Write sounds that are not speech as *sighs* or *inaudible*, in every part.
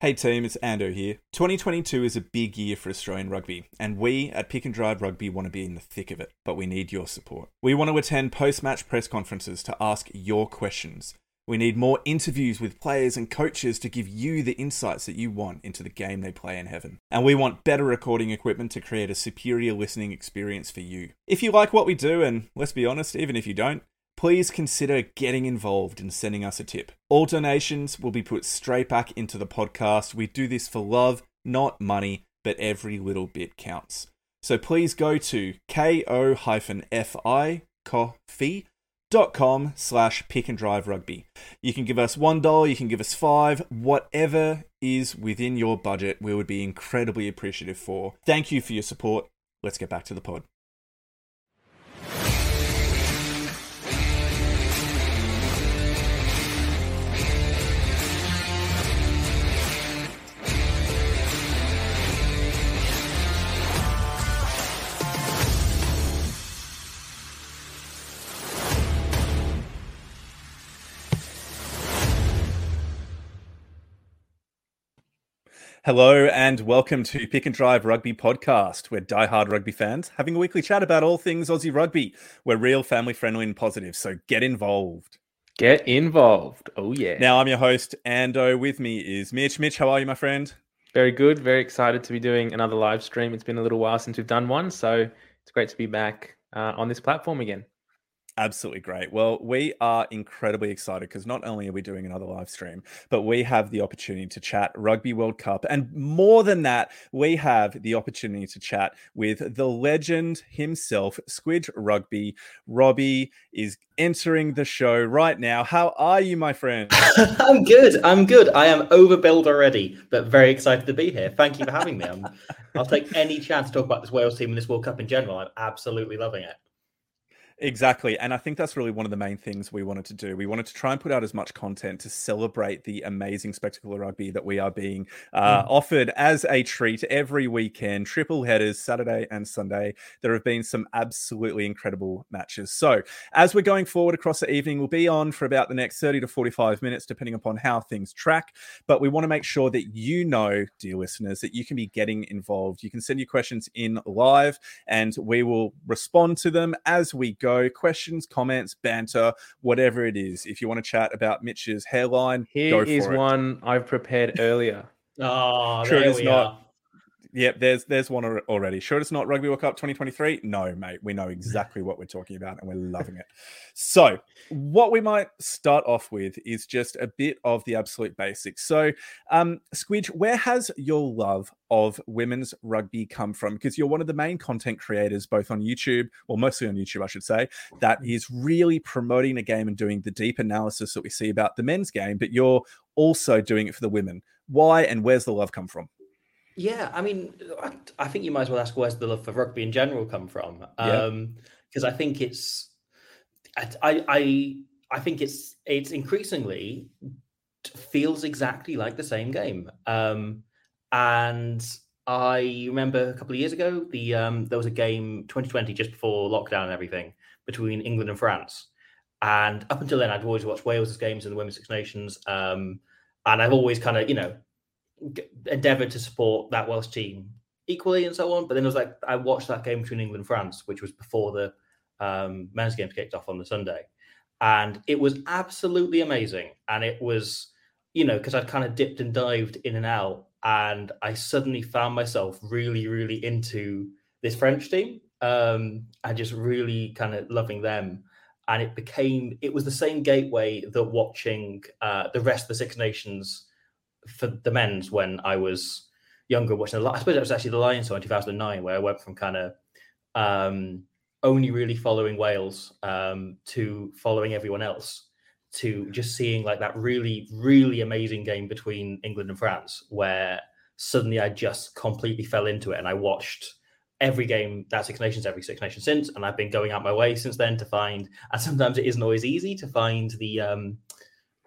Hey team, it's Ando here. 2022 is a big year for Australian rugby, and we at Pick and Drive Rugby want to be in the thick of it, but we need your support. We want to attend post match press conferences to ask your questions. We need more interviews with players and coaches to give you the insights that you want into the game they play in heaven. And we want better recording equipment to create a superior listening experience for you. If you like what we do, and let's be honest, even if you don't, please consider getting involved and sending us a tip. All donations will be put straight back into the podcast. We do this for love, not money, but every little bit counts. So please go to ko-fi coffee.com slash pick and drive rugby. You can give us one dollar, you can give us five, whatever is within your budget, we would be incredibly appreciative for. Thank you for your support. Let's get back to the pod. Hello and welcome to Pick and Drive Rugby Podcast. We're die-hard rugby fans having a weekly chat about all things Aussie rugby. We're real, family friendly, and positive, so get involved. Get involved. Oh, yeah. Now, I'm your host, Ando. With me is Mitch. Mitch, how are you, my friend? Very good. Very excited to be doing another live stream. It's been a little while since we've done one, so it's great to be back uh, on this platform again. Absolutely great. Well, we are incredibly excited because not only are we doing another live stream, but we have the opportunity to chat Rugby World Cup. And more than that, we have the opportunity to chat with the legend himself, Squidge Rugby. Robbie is entering the show right now. How are you, my friend? *laughs* I'm good. I'm good. I am overbilled already, but very excited to be here. Thank you for having me. i will take any chance to talk about this Wales team and this World Cup in general. I'm absolutely loving it. Exactly. And I think that's really one of the main things we wanted to do. We wanted to try and put out as much content to celebrate the amazing spectacle of rugby that we are being uh, mm. offered as a treat every weekend, triple headers, Saturday and Sunday. There have been some absolutely incredible matches. So, as we're going forward across the evening, we'll be on for about the next 30 to 45 minutes, depending upon how things track. But we want to make sure that you know, dear listeners, that you can be getting involved. You can send your questions in live and we will respond to them as we go go. Questions, comments, banter, whatever it is. If you want to chat about Mitch's hairline, here is one I've prepared earlier. oh, *laughs* sure it is not. Are. Yep, there's there's one already. Sure, it's not Rugby World Cup 2023. No, mate, we know exactly what we're talking about, and we're loving it. So, what we might start off with is just a bit of the absolute basics. So, um, Squidge, where has your love of women's rugby come from? Because you're one of the main content creators, both on YouTube, or mostly on YouTube, I should say, that is really promoting the game and doing the deep analysis that we see about the men's game, but you're also doing it for the women. Why and where's the love come from? Yeah, I mean, I, I, think you might as well ask where's the love for rugby in general come from? Because um, I think it's, I, I, I think it's it's increasingly feels exactly like the same game. Um, and I remember a couple of years ago, the um, there was a game 2020 just before lockdown and everything between England and France. And up until then, I'd always watched Wales' games in the Women's Six Nations. Um, and I've always kind of, you know, endeavoured to support that Welsh team equally and so on. But then it was like I watched that game between England and France, which was before the um, men's games kicked off on the Sunday, and it was absolutely amazing. And it was, you know, because I'd kind of dipped and dived in and out, and I suddenly found myself really, really into this French team, um, and just really kind of loving them. And it became, it was the same gateway that watching uh, the rest of the Six Nations for the men's when I was younger watching the I suppose it was actually the Lions show in 2009 where I went from kind of um, only really following Wales um, to following everyone else to just seeing like that really really amazing game between England and France where suddenly I just completely fell into it and I watched every game that Six Nations every Six Nations since and I've been going out my way since then to find and sometimes it isn't always easy to find the um,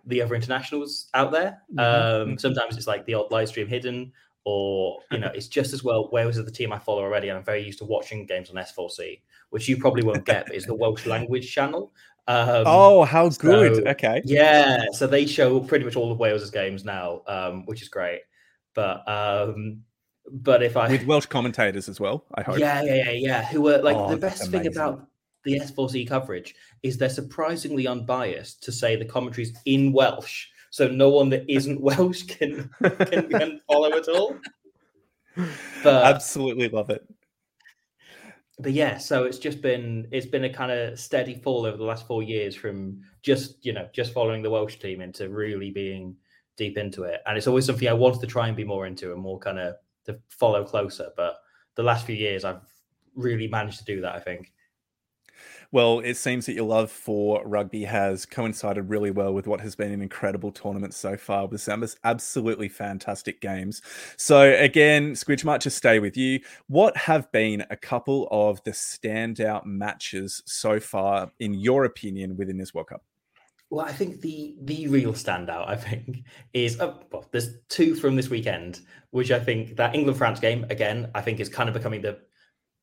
the other internationals out there. Mm-hmm. Um, mm-hmm. sometimes it's like the old live stream hidden, or you know, it's just as well. Wales is the team I follow already, and I'm very used to watching games on S4C, which you probably won't get, but is the Welsh language channel. Um, oh, how good! So, okay, yeah. So they show pretty much all of Wales's games now, um, which is great. but um, but if I with Welsh commentators as well, I hope. Yeah, yeah, yeah, yeah. Who were like Oh, the best thing about the S4C coverage is they're surprisingly unbiased to say the commentary's in Welsh, so no one that isn't *laughs* Welsh can can, can follow at all. But Absolutely love it. but yeah, so it's just been it's been a kind of steady fall over the last four years from just you know just following the Welsh team into really being deep into it, and it's always something I wanted to try and be more into and more kind of to follow closer. But the last few years, I've really managed to do that. I think. Well, it seems that your love for rugby has coincided really well with what has been an incredible tournament so far with some absolutely fantastic games. So, again, Squidge might just stay with you. What have been a couple of the standout matches so far, in your opinion, within this World Cup? Well, I think the the real standout, I think, is oh, well, there's two from this weekend, which I think that England France game again, I think is kind of becoming the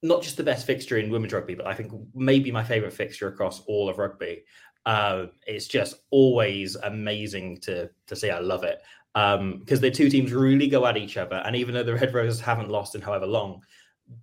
not just the best fixture in women's rugby, but I think maybe my favorite fixture across all of rugby. Uh, it's just always amazing to to see. I love it because the two teams really go at each other, and even though the Red Roses haven't lost in however long,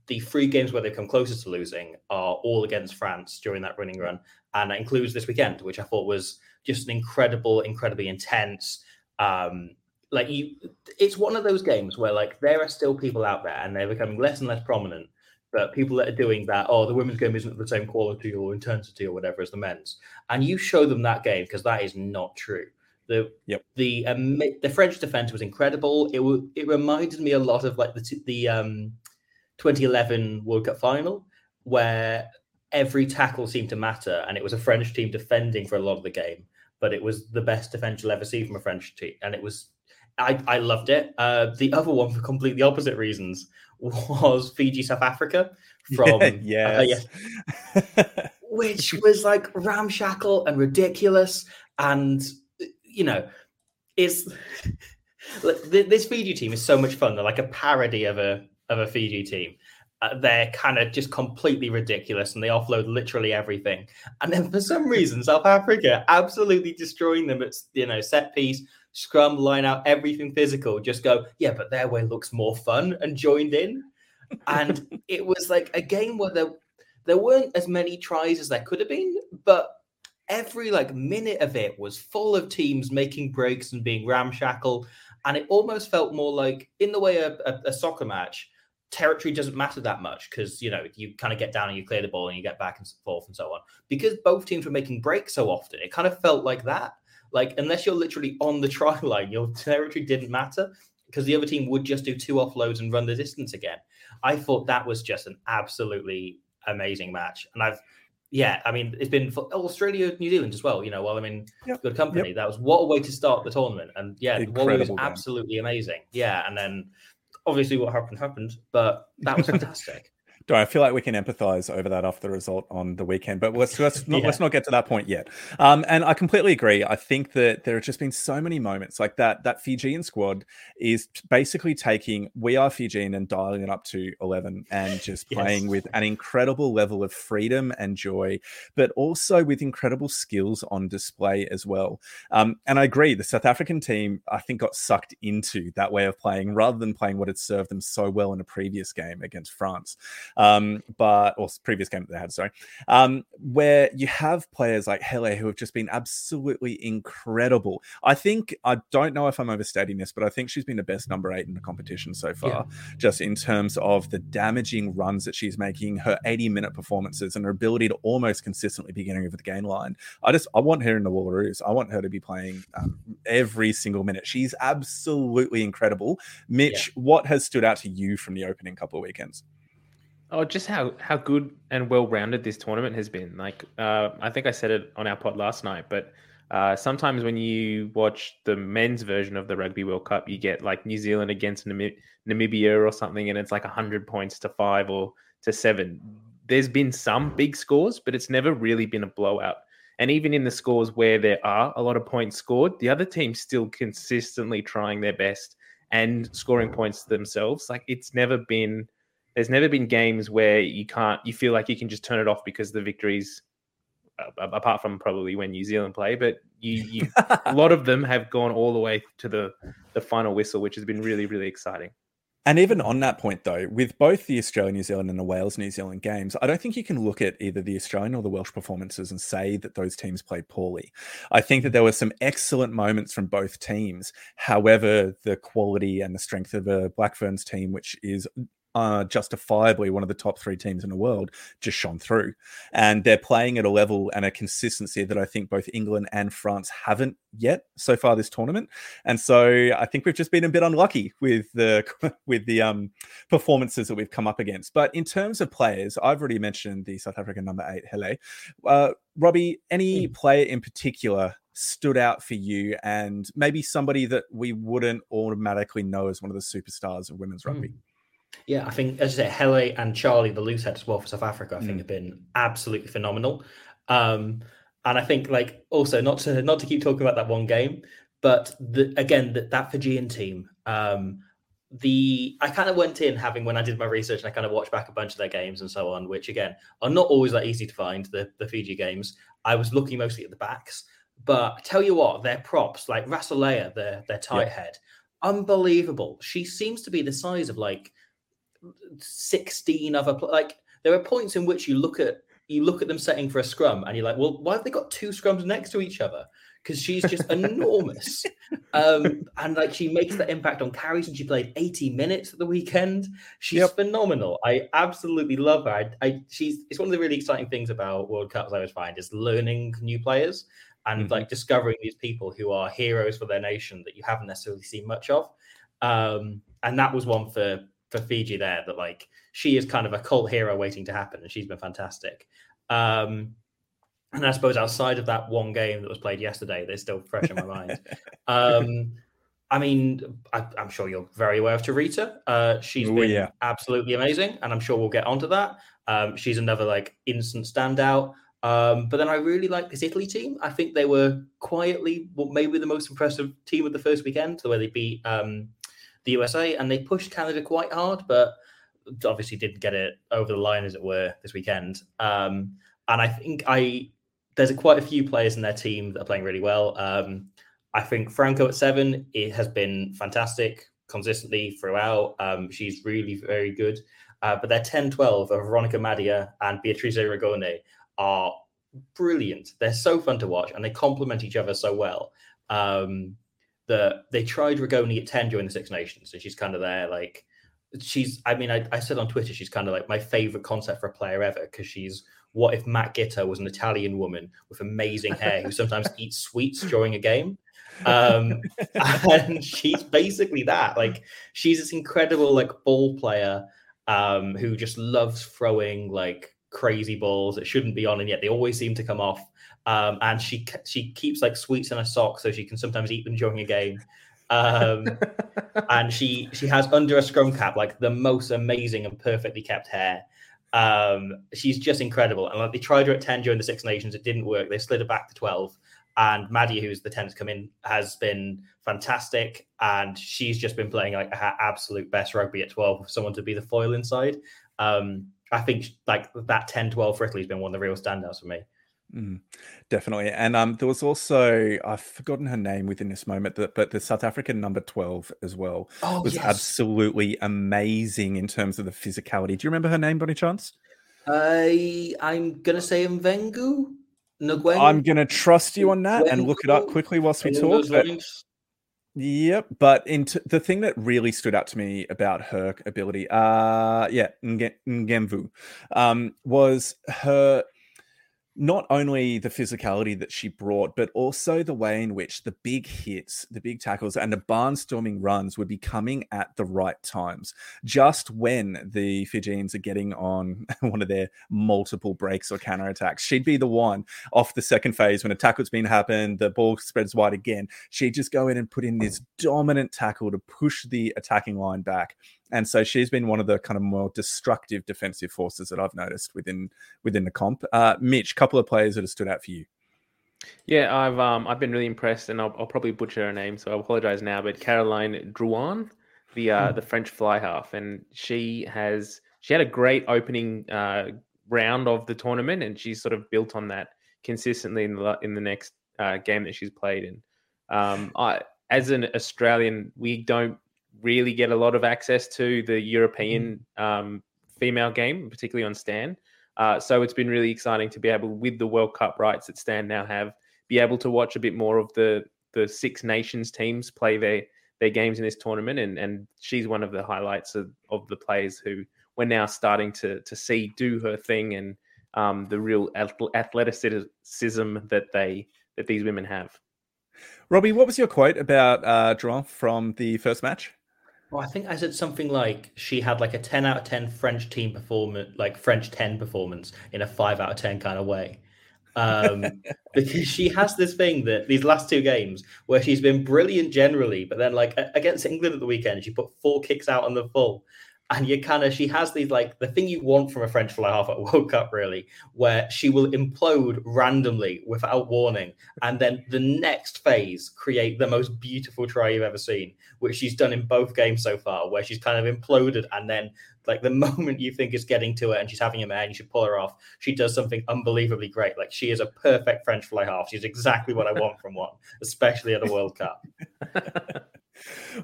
the three games where they've come closest to losing are all against France during that running run, and that includes this weekend, which I thought was just an incredible, incredibly intense. Um, like you, it's one of those games where like there are still people out there, and they're becoming less and less prominent. But people that are doing that, oh, the women's game isn't the same quality or intensity or whatever as the men's, and you show them that game because that is not true. The Yep. the um, the French defense was incredible. It w- it reminded me a lot of like the t- the um, 2011 World Cup final where every tackle seemed to matter, and it was a French team defending for a lot of the game, but it was the best defense you'll ever see from a French team, and it was. I, I loved it. Uh, the other one, for completely opposite reasons, was Fiji South Africa *laughs* from uh, yes. *laughs* which was like ramshackle and ridiculous and you know it's *laughs* this fiji team is so much fun. They're like a parody of a of a fiji team. Uh, they're kind of just completely ridiculous and they offload literally everything. And then for some reason south africa absolutely destroying them at you know set piece scrum line out everything physical just go yeah but their way looks more fun and joined in and *laughs* it was like a game where there there weren't as many tries as there could have been, but every like minute of it was full of teams making breaks and being ramshackle, and it almost felt more like in the way a, a, a soccer match. Territory doesn't matter that much because you know you kind of get down and you clear the ball and you get back and forth and so on. Because both teams were making breaks so often, it kind of felt like that. Like unless you're literally on the *laughs* try line, your territory didn't matter because the other team would just do two offloads and run the distance again. I thought that was just an absolutely amazing match. And I've, yeah, I mean, it's been for Australia, New Zealand as well. You know, while I'm in Yep, good company, that was what a way to start the tournament. And yeah, the Wally was absolutely amazing. Yeah, and then obviously what happened happened, but that was *laughs* fantastic. Don't I feel like we can empathize over that after the result on the weekend, but let's let's not, *laughs* Yeah. let's not get to that point yet. Um, and I completely agree. I think that there have just been so many moments like that. That Fijian squad is basically taking "We Are Fijian" and dialing it up to eleven, and just *laughs* Yes. playing with an incredible level of freedom and joy, but also with incredible skills on display as well. Um, and I agree. The South African team, I think, got sucked into that way of playing rather than playing what had served them so well in a previous game against France um, but or previous game that they had, sorry, um, where you have players like Hele who have just been absolutely incredible. I think I don't know if I'm overstating this, but I think she's been the best number eight in the competition so far, just in terms of the damaging runs that she's making, her 80 minute performances, and her ability to almost consistently be getting over the game line. I just I want her in the Wallaroos. I want her to be playing um, every single minute. She's absolutely incredible. Mitch, what has stood out to you from the opening couple of weekends? Oh, just how how good and well rounded this tournament has been. Like, uh, I think I said it on our pod last night, but uh, sometimes when you watch the men's version of the Rugby World Cup, you get like New Zealand against Nami- Namibia or something, and it's like hundred points to five or to seven. There's been some big scores, but it's never really been a blowout. And even in the scores where there are a lot of points scored, the other team's still consistently trying their best and scoring points themselves. Like it's never been there's never been games where you can't you feel like you can just turn it off because the victory's uh, apart from probably when New Zealand play. But you, you *laughs* a lot of them have gone all the way to the the final whistle, which has been really really exciting. And even on that point, though, with both the Australia New Zealand and the Wales New Zealand games, I don't think you can look at either the Australian or the Welsh performances and say that those teams played poorly. I think that there were some excellent moments from both teams. However, the quality and the strength of a Black Ferns team, which is uh, justifiably one of the top three teams in the world, just shone through. And they're playing at a level and a consistency that I think both England and France haven't yet so far this tournament. And so I think we've just been a bit unlucky with the *laughs* with the um, performances that we've come up against. But in terms of players, I've already mentioned the South African number eight, Hele. Uh, Robbie, any mm. player in particular stood out for you and maybe somebody that we wouldn't automatically know as one of the superstars of women's rugby? Yeah, I think as I say, Hele and Charlie, the loose head as well for South Africa, I think mm. have been absolutely phenomenal. Um, and I think like also not to not to keep talking about that one game, but the, again that that Fijian team, um, the I kind of went in having when I did my research and I kind of watched back a bunch of their games and so on, which again are not always that easy to find. The the Fiji games, I was looking mostly at the backs, but I tell you what, their props like Rasolia, their their tight yeah. head, unbelievable. She seems to be the size of like 16 other like there are points in which you look at you look at them setting for a scrum and you're like well why have they got two scrums next to each other? Because she's just enormous. *laughs* Um and like she makes that impact on carries and she played 80 minutes at the weekend. She's yep. phenomenal. I absolutely love her. I, I, she's it's one of the really exciting things about world cups i always find is learning new players and mm-hmm. like discovering these people who are heroes for their nation that you haven't necessarily seen much of. Um and that was one for for Fiji there that like she is kind of a cult hero waiting to happen, and she's been fantastic. Um, and I suppose outside of that one game that was played yesterday, they're still fresh in my mind. *laughs* Um, I mean, I, am sure you're very aware of Tarita. Uh, she's Ooh, been yeah. absolutely amazing, and I'm sure we'll get onto that. Um, she's another like instant standout. Um, but then I really like this Italy team. I think they were quietly well, maybe the most impressive team of the first weekend, the way they beat um, the USA, and they pushed Canada quite hard, but obviously didn't get it over the line, as it were, this weekend. Um, and I think I there's a, quite a few players in their team that are playing really well. Um, I think Franco at seven it has been fantastic consistently throughout. Um, she's really very good. Uh, but their 10 12 of Veronica Madia and Beatrice Rigoni are brilliant. They're so fun to watch and they complement each other so well. Um, that they tried Rigoni at 10 during the Six Nations. and she's kind of there, like, she's, I mean, I, I said on Twitter, she's kind of like my favorite concept for a player ever because she's what if Matt Giteau was an Italian woman with amazing hair who sometimes *laughs* eats sweets during a game? Um, *laughs* and she's basically that. Like, she's this incredible, like, ball player um, who just loves throwing, like, crazy balls that shouldn't be on, and yet they always seem to come off um, and she she keeps like sweets in her sock so she can sometimes eat them during a game. Um, *laughs* and she she has under a scrum cap like the most amazing and perfectly kept hair. Um, she's just incredible. And like they tried her at ten during the Six Nations, it didn't work. They slid her back to twelve. And Maddie, who's the 10th come in, has been fantastic. And she's just been playing like her absolute best rugby at 12 with someone to be the foil inside. Um, I think like that 10 12 for Italy has been one of the real standouts for me. Mm, definitely. And um, there was also, I've forgotten her name within this moment, but, but the South African number 12 as well oh, was yes. absolutely amazing in terms of the physicality. Do you remember her name by any chance? I, I'm going to say Mvengu. Ngwen? I'm going to trust you on that and look it up quickly whilst we talk. But, yep. But into, the thing that really stood out to me about her ability, uh, yeah, Ngemvu, um, was her not only the physicality that she brought, but also the way in which the big hits, the big tackles, and the barnstorming runs would be coming at the right times, just when the Fijians are getting on *laughs* one of their multiple breaks or counterattacks. She'd be the one off the second phase when a tackle's been happened, the ball spreads wide again. She'd just go in and put in this dominant tackle to push the attacking line back and so she's been one of the kind of more destructive defensive forces that I've noticed within within the comp. Uh, Mitch, couple of players that have stood out for you. Yeah, I've um I've been really impressed, and I'll, I'll probably butcher her name, so I apologize now. But Caroline Drouin, the uh, hmm. the French fly half, and she has she had a great opening uh, round of the tournament, and she's sort of built on that consistently in the in the next uh, game that she's played in. Um, I, as an Australian, we don't really get a lot of access to the European mm. um, female game, particularly on Stan. Uh, so it's been really exciting to be able, with the World Cup rights that Stan now have, be able to watch a bit more of the the Six Nations teams play their their games in this tournament, and and she's one of the highlights of, of the players who we're now starting to to see do her thing and um, the real athleticism that they that these women have. Robbie, what was your quote about uh, from the first match? Well, I think I said something like she had like a 10 out of 10 French team performance, like French 10 performance in a 5 out of 10 kind of way. Um, *laughs* because she has this thing that these last two games where she's been brilliant generally, but then like against England at the weekend, she put four kicks out on the full and you kind of she has these like the thing you want from a French fly half at World Cup really, where she will implode randomly without warning, and then the next phase create the most beautiful try you've ever seen, which she's done in both games so far, where she's kind of imploded and then like the *laughs* moment you think it's getting to her and she's having a man, you should pull her off. She does something unbelievably great. Like she is a perfect French fly half. She's exactly what I want from one, especially at a World Cup. *laughs*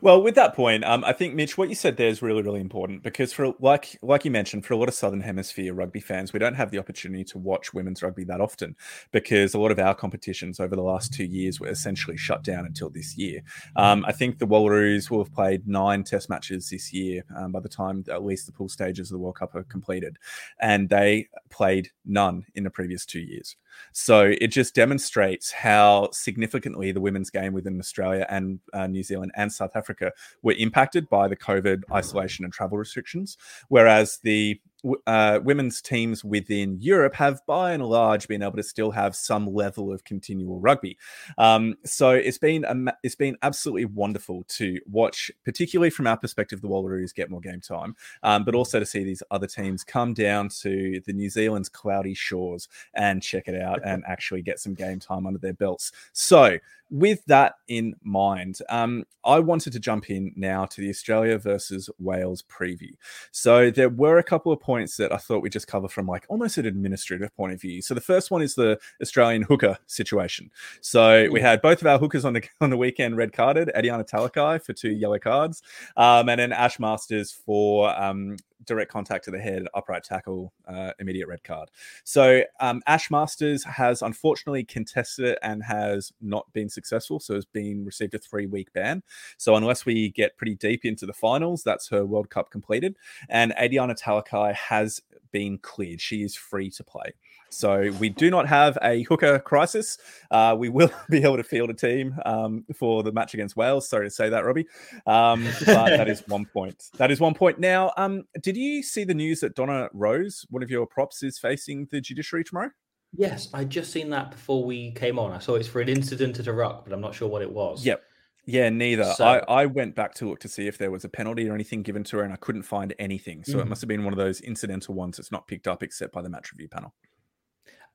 well, with that point, um, I think Mitch, what you said there is really, really important because for like like you mentioned, for a lot of Southern Hemisphere rugby fans, we don't have the opportunity to watch women's rugby that often because a lot of our competitions over the last two years were essentially shut down until this year. Um, I think the Wallaroos will have played nine Test matches this year um, by the time at least the pool stages of the World Cup are completed, and they played none in the previous two years. So it just demonstrates how significantly the women's game within Australia and uh, New Zealand and South Africa were impacted by the COVID isolation and travel restrictions, whereas the uh, women's teams within Europe have, by and large, been able to still have some level of continual rugby. Um, so it's been it's been absolutely wonderful to watch, particularly from our perspective, the Wallaroos get more game time, um, but also to see these other teams come down to the New Zealand's cloudy shores and check it out and actually get some game time under their belts. So with that in mind, um, I wanted to jump in now to the Australia versus Wales preview. So there were a couple of points that I thought we'd just cover from like almost an administrative point of view. So the first one is the Australian hooker situation. So we had both of our hookers on the *laughs* on the weekend red carded, Adiana Talakai for two yellow cards, um, and then Ash Masters for um, direct contact to the head, upright tackle, uh, immediate red card. So um, Ash Masters has unfortunately contested it and has not been successful. So has been received a three week ban. So unless we get pretty deep into the finals, that's her World Cup completed. And Adiana Talakai has been cleared. She is free to play. So we do not have a hooker crisis. Uh, we will *laughs* be able to field a team um, for the match against Wales. Sorry to say that, Robbie. Um, but that is one point. That is one point. Now, um, did you see the news that Donna Rose, one of your props, is facing the judiciary tomorrow? Yes, I just seen that before we came on. I saw it's for an incident at a ruck, but I'm not sure what it was. Yep. Yeah, neither. So, I, I went back to look to see if there was a penalty or anything given to her, and I couldn't find anything. So mm. it must have been one of those incidental ones that's not picked up except by the match review panel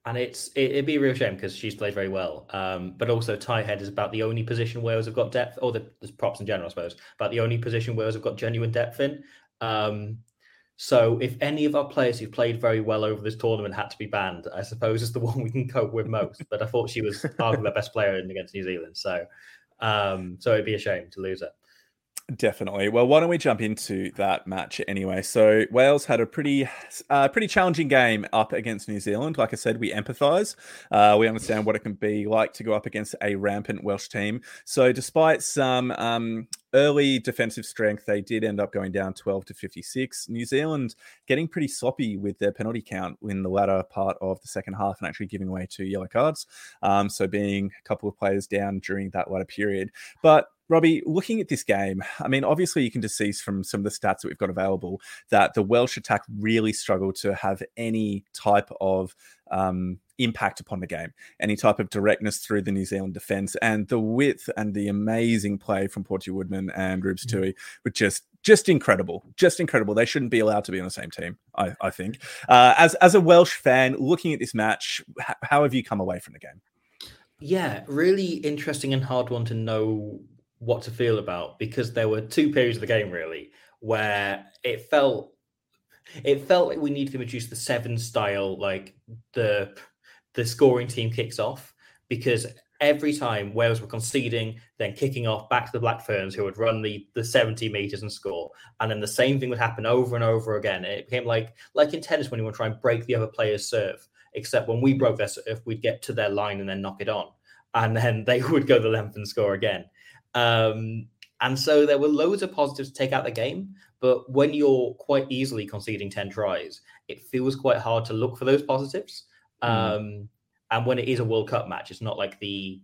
and it's it, would be a real shame because she's played very well. Um, but also, tight head is about the only position Wales have got depth, or the, the, props in general, I suppose, about the only position Wales have got genuine depth in. Um, so, if any of our players who've played very well over this tournament had to be banned, I suppose is the *laughs* one we can cope with most. but I thought she was arguably the best player against New Zealand, so um, so it'd be a shame to lose her. Definitely. Well, why don't we jump into that match anyway? So Wales had a pretty, uh, pretty challenging game up against New Zealand. Like I said, we empathise. Uh, we understand what it can be like to go up against a rampant Welsh team. So, despite some um, early defensive strength, they did end up going down 12 to 56. New Zealand getting pretty sloppy with their penalty count in the latter part of the second half and actually giving away two yellow cards. Um, so, being a couple of players down during that latter period, but Robbie, looking at this game, I mean, obviously you can just see from some of the stats that we've got available that the Welsh attack really struggled to have any type of um, impact upon the game, any type of directness through the New Zealand defense, and the width and the amazing play from Portia Woodman and Rubes mm-hmm. Tui were just just incredible, just incredible. They shouldn't be allowed to be on the same team. I, I think. Uh, as as a Welsh fan, looking at this match, how have you come away from the game? Yeah, really interesting and hard one to know what to feel about because there were two periods of the game really where it felt it felt like we needed to introduce the seven style like the the scoring team kicks off because every time Wales were conceding, then kicking off back to the Black Ferns, who would run the, the 70 meters and score. And then the same thing would happen over and over again. It became like like in tennis when you want to try and break the other player's serve, except when we broke their serve, we'd get to their line and then knock it on. And then they *laughs* would go the length and score again. Um, and so there were loads of positives to take out the game. But when you're quite easily conceding 10 tries, it feels quite hard to look for those positives. Mm. Um, and when it is a World Cup match, it's not like the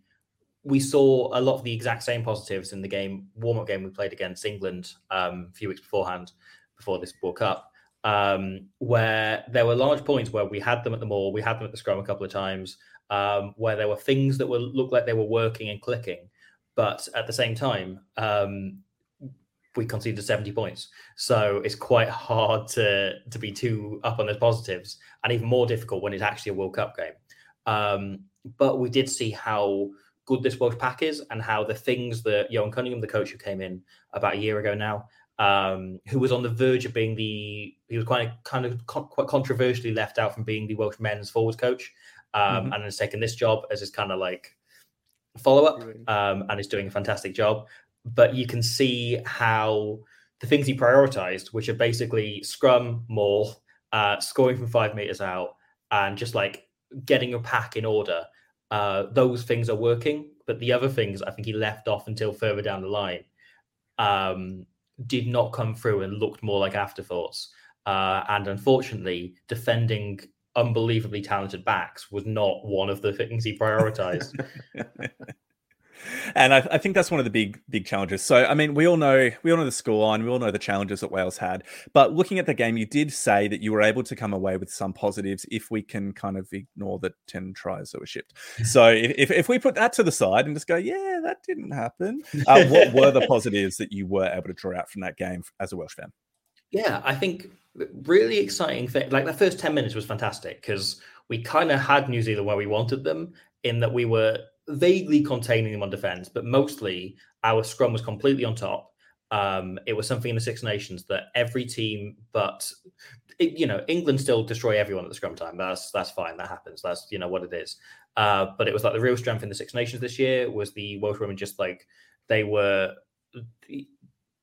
we saw a lot of the exact same positives in the game warm up game we played against England um, a few weeks beforehand, before this World Cup, um, where there were large points where we had them at the maul, we had them at the scrum a couple of times, um, where there were things that were looked like they were working and clicking, but at the same time, um, we conceded 70 points. So it's quite hard to to be too up on those positives, and even more difficult when it's actually a World Cup game. Um, but we did see how good this Welsh pack is and how the things that Ioan Cunningham, the coach who came in about a year ago now, um, who was on the verge of being the, he was quite kind of quite controversially left out from being the Welsh men's forwards coach, um, mm-hmm. and has taken this job as his kind of like follow up, um, and is doing a fantastic job. But you can see how the things he prioritized, which are basically scrum, maul, uh, scoring from five meters out, and just like getting your pack in order, uh, those things are working. But the other things, I think he left off until further down the line, um, did not come through and looked more like afterthoughts. Uh, and unfortunately, defending unbelievably talented backs was not one of the things he prioritized. *laughs* and I, I, think that's one of the big big challenges. So I mean, we all know we all know the scoreline, we all know the challenges that Wales had. But looking at the game, you did say that you were able to come away with some positives if we can kind of ignore the ten tries that were shipped. *laughs* So if if we put that to the side and just go, yeah, that didn't happen. Uh, what were the *laughs* positives that you were able to draw out from that game as a Welsh fan? Yeah, I think really exciting thing. Like the first ten minutes was fantastic because we kind of had New Zealand where we wanted them in that we were vaguely containing them on defense, but mostly our scrum was completely on top. Um, it was something in the Six Nations that every team, but it, you know, England still destroy everyone at the scrum time. That's that's fine. That happens. That's you know what it is. Uh, but it was like the real strength in the Six Nations this year was the Welsh women. Just like they were,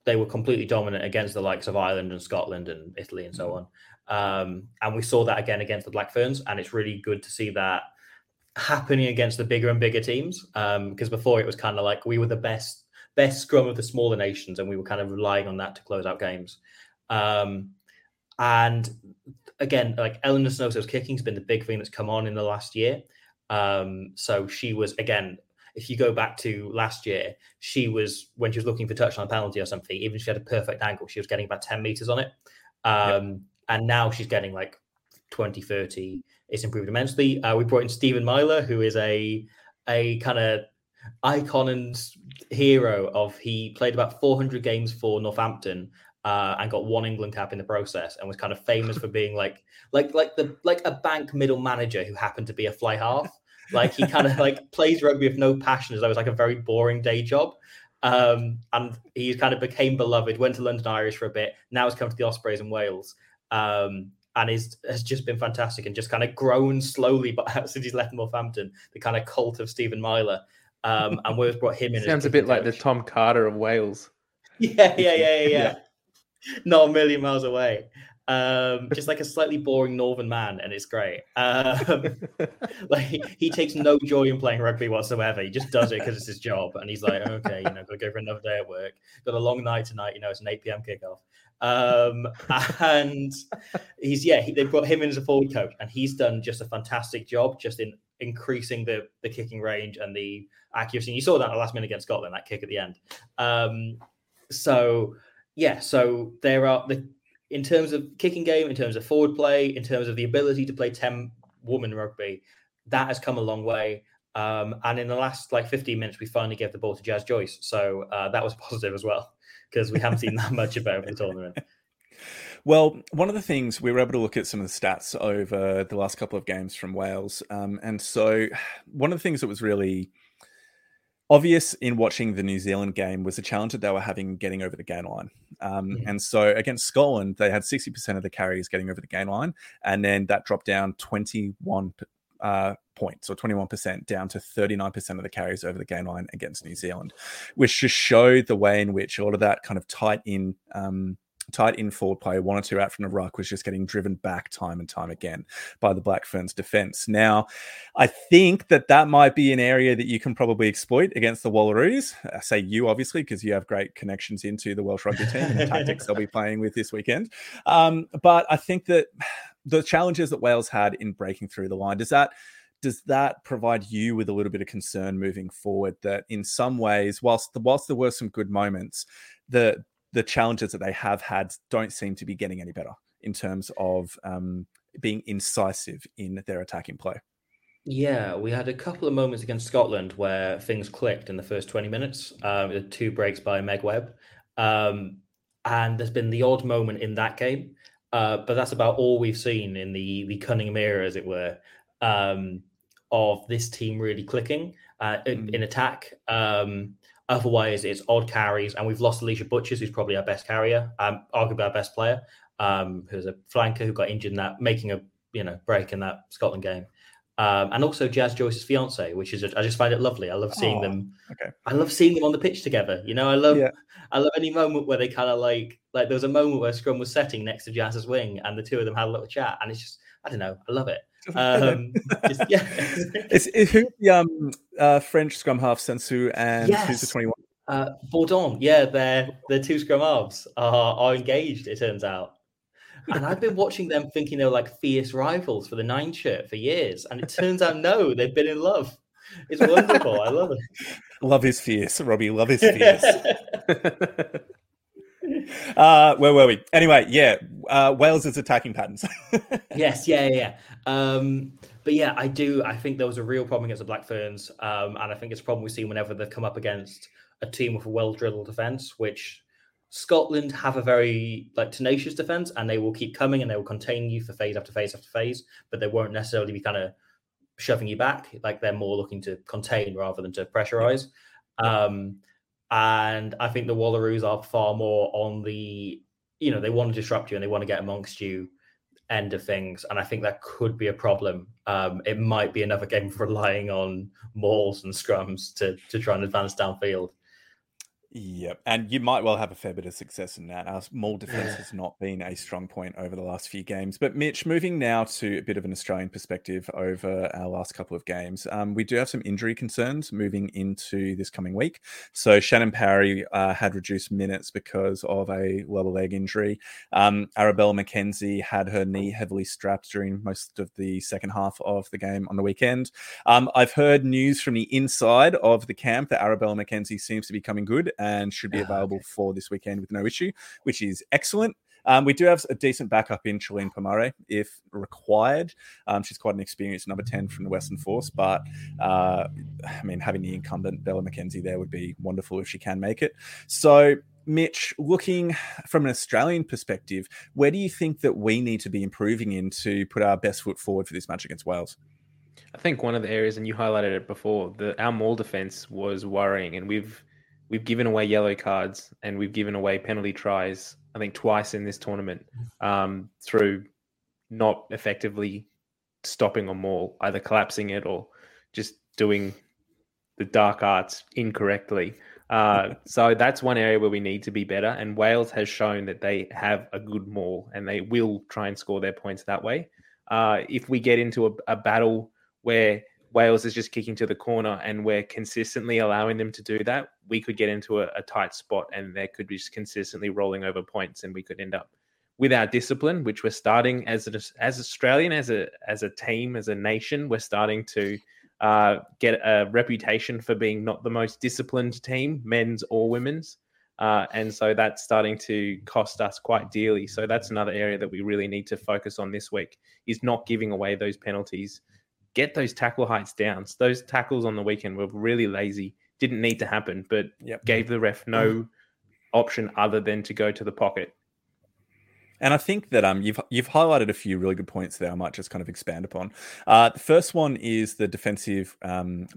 they were completely dominant against the likes of Ireland and Scotland and Italy and so mm. on. Um, and we saw that again against the Black Ferns, and it's really good to see that happening against the bigger and bigger teams. Because um, before it was kind of like we were the best best scrum of the smaller nations, and we were kind of relying on that to close out games. Um, and again, like Elinor Snowsill's kicking has been the big thing that's come on in the last year. Um, so she was again. If you go back to last year, she was when she was looking for touchline penalty or something. Even if she had a perfect angle, she was getting about ten meters on it. Um, yep. And now she's getting like 20, 30 it's improved immensely. Uh, we brought in Stephen Myler, who is a a kind of icon and hero of he played about 400 games for Northampton uh, and got one England cap in the process and was kind of famous for being like like like the like a bank middle manager who happened to be a fly half. Like he kind of like plays rugby with no passion as though it was like a very boring day job. Um, and he kind of became beloved, went to London Irish for a bit, now has come to the Ospreys in Wales. Um, and is has just been fantastic and just kind of grown slowly. But *laughs* since he's left Northampton, the kind of cult of Stephen Myler, um, and we've brought him in. Sounds a bit coach. like the Tom Carter of Wales. *laughs* Yeah, yeah, yeah, yeah, yeah. Not a million miles away. Um, just like a slightly boring northern man, and it's great. Um, *laughs* like he takes no joy in playing rugby whatsoever. He just does it because it's his job, and he's like, okay, you know, gotta go for another day at work. Got a long night tonight. You know, it's an eight pm kickoff. Um, and he's yeah, he, they brought him in as a forward coach, and he's done just a fantastic job, just in increasing the the kicking range and the accuracy. And you saw that the last minute against Scotland, that kick at the end. Um, so yeah, so there are the in terms of kicking game, in terms of forward play, in terms of the ability to play ten woman rugby, that has come a long way. Um, and in the last like 15 minutes, we finally gave the ball to Jazz Joyce, so uh, that was *laughs* positive as well because we haven't seen that much about the tournament. *laughs* Well, one of the things we were able to look at some of the stats over the last couple of games from Wales. Um, and so, *sighs* one of the things that was really obvious in watching the New Zealand game was the challenge that they were having getting over the gain line. Um. And so, against Scotland, they had 60% of the carries getting over the gain line. And then that dropped down 21 uh, points or 21% down to 39% of the carries over the game line against New Zealand, which just showed the way in which all of that kind of tight in um, tight in forward play, one or two out from the ruck, was just getting driven back time and time again by the Black Ferns defense. Now, I think that that might be an area that you can probably exploit against the Wallaroos. I say you, obviously, because you have great connections into the Welsh rugby team and the *laughs* tactics they'll be playing with this weekend. Um, but I think that the challenges that Wales had in breaking through the line, does that does that provide you with a little bit of concern moving forward that in some ways whilst the, whilst there were some good moments the the challenges that they have had don't seem to be getting any better in terms of um, being incisive in their attacking play. Yeah, we had a couple of moments against Scotland where things clicked in the first 20 minutes. Um, two breaks by Meg Webb. Um, and there's been the odd moment in that game. Uh, but that's about all we've seen in the the Cunningham era, as it were, um, of this team really clicking uh, mm. in attack. Um, Otherwise, it's odd carries, and we've lost Alisha Butchers, who's probably our best carrier, um, arguably our best player, um, who's a flanker who got injured in that, making a you know break in that Scotland game, um, and also Jazz Joyce's fiance, which is a, I just find it lovely. I love seeing them. Okay. I love seeing them on the pitch together. You know, I love yeah. I love any moment where they kind of like like there was a moment where Scrum was setting next to Jazz's wing, and the two of them had a little chat, and it's just I don't know, I love it. Um, just, yeah. *laughs* who the um, uh, French scrum half Sansus and yes. who's the 21? Uh, Bourdon, yeah, their the two scrum halves are, are engaged. It turns out, and I've been watching them thinking they're like fierce rivals for the nine shirt for years, and it turns out no, they've been in love. It's wonderful. I love it. *laughs* Love is fierce, Robbie. Love is fierce. *laughs* *laughs* uh, where were we? Anyway, yeah, uh, Wales's attacking patterns. *laughs* yes, yeah, yeah. Um, but yeah, I do. I think there was a real problem against the Black Ferns, um, and I think it's a problem we see whenever they've come up against a team with a well drilled defense, which Scotland have a very like tenacious defense, and they will keep coming and they will contain you for phase after phase after phase, but they won't necessarily be kind of shoving you back. Like they're more looking to contain rather than to pressurize. Um, and I think the Wallaroos are far more on the, you know, they want to disrupt you and they want to get amongst you end of things. And I think that could be a problem. Um, it might be another game *laughs* relying on mauls and scrums to to try and advance downfield. Yep, and you might well have a fair bit of success in that. Our maul defense has not been a strong point over the last few games. But Mitch, moving now to a bit of an Australian perspective over our last couple of games, um, we do have some injury concerns moving into this coming week. So Shannon Parry uh, had reduced minutes because of a lower leg injury. Um, Arabella McKenzie had her knee heavily strapped during most of the second half of the game on the weekend. Um, I've heard news from the inside of the camp that Arabella McKenzie seems to be coming good and should be ah, available okay. for this weekend with no issue, which is excellent. Um, we do have a decent backup in Trilleen Pomare if required. Um, she's quite an experienced number 10 from the Western Force, but uh, I mean, having the incumbent Bella McKenzie there would be wonderful if she can make it. So, Mitch, looking from an Australian perspective, where do you think that we need to be improving in to put our best foot forward for this match against Wales? I think one of the areas, and you highlighted it before, the our maul defense was worrying, and we've we've given away yellow cards and we've given away penalty tries. I think twice in this tournament um, through not effectively stopping a maul, either collapsing it or just doing the dark arts incorrectly. Uh, *laughs* so that's one area where we need to be better. And Wales has shown that they have a good maul and they will try and score their points that way. Uh, if we get into a, a battle where Wales is just kicking to the corner and we're consistently allowing them to do that, we could get into a, a tight spot and they could be just consistently rolling over points and we could end up with our discipline, which we're starting as as Australian, as a as a team, as a nation, we're starting to uh, get a reputation for being not the most disciplined team, men's or women's, uh, and so that's starting to cost us quite dearly. So that's another area that we really need to focus on this week: is not giving away those penalties get those tackle heights down. Those tackles on the weekend were really lazy. Didn't need to happen, but yep. gave the ref no mm. option other than to go to the pocket. And I think that um you've you've highlighted a few really good points there. I might just kind of expand upon. Uh, the first one is the defensive um,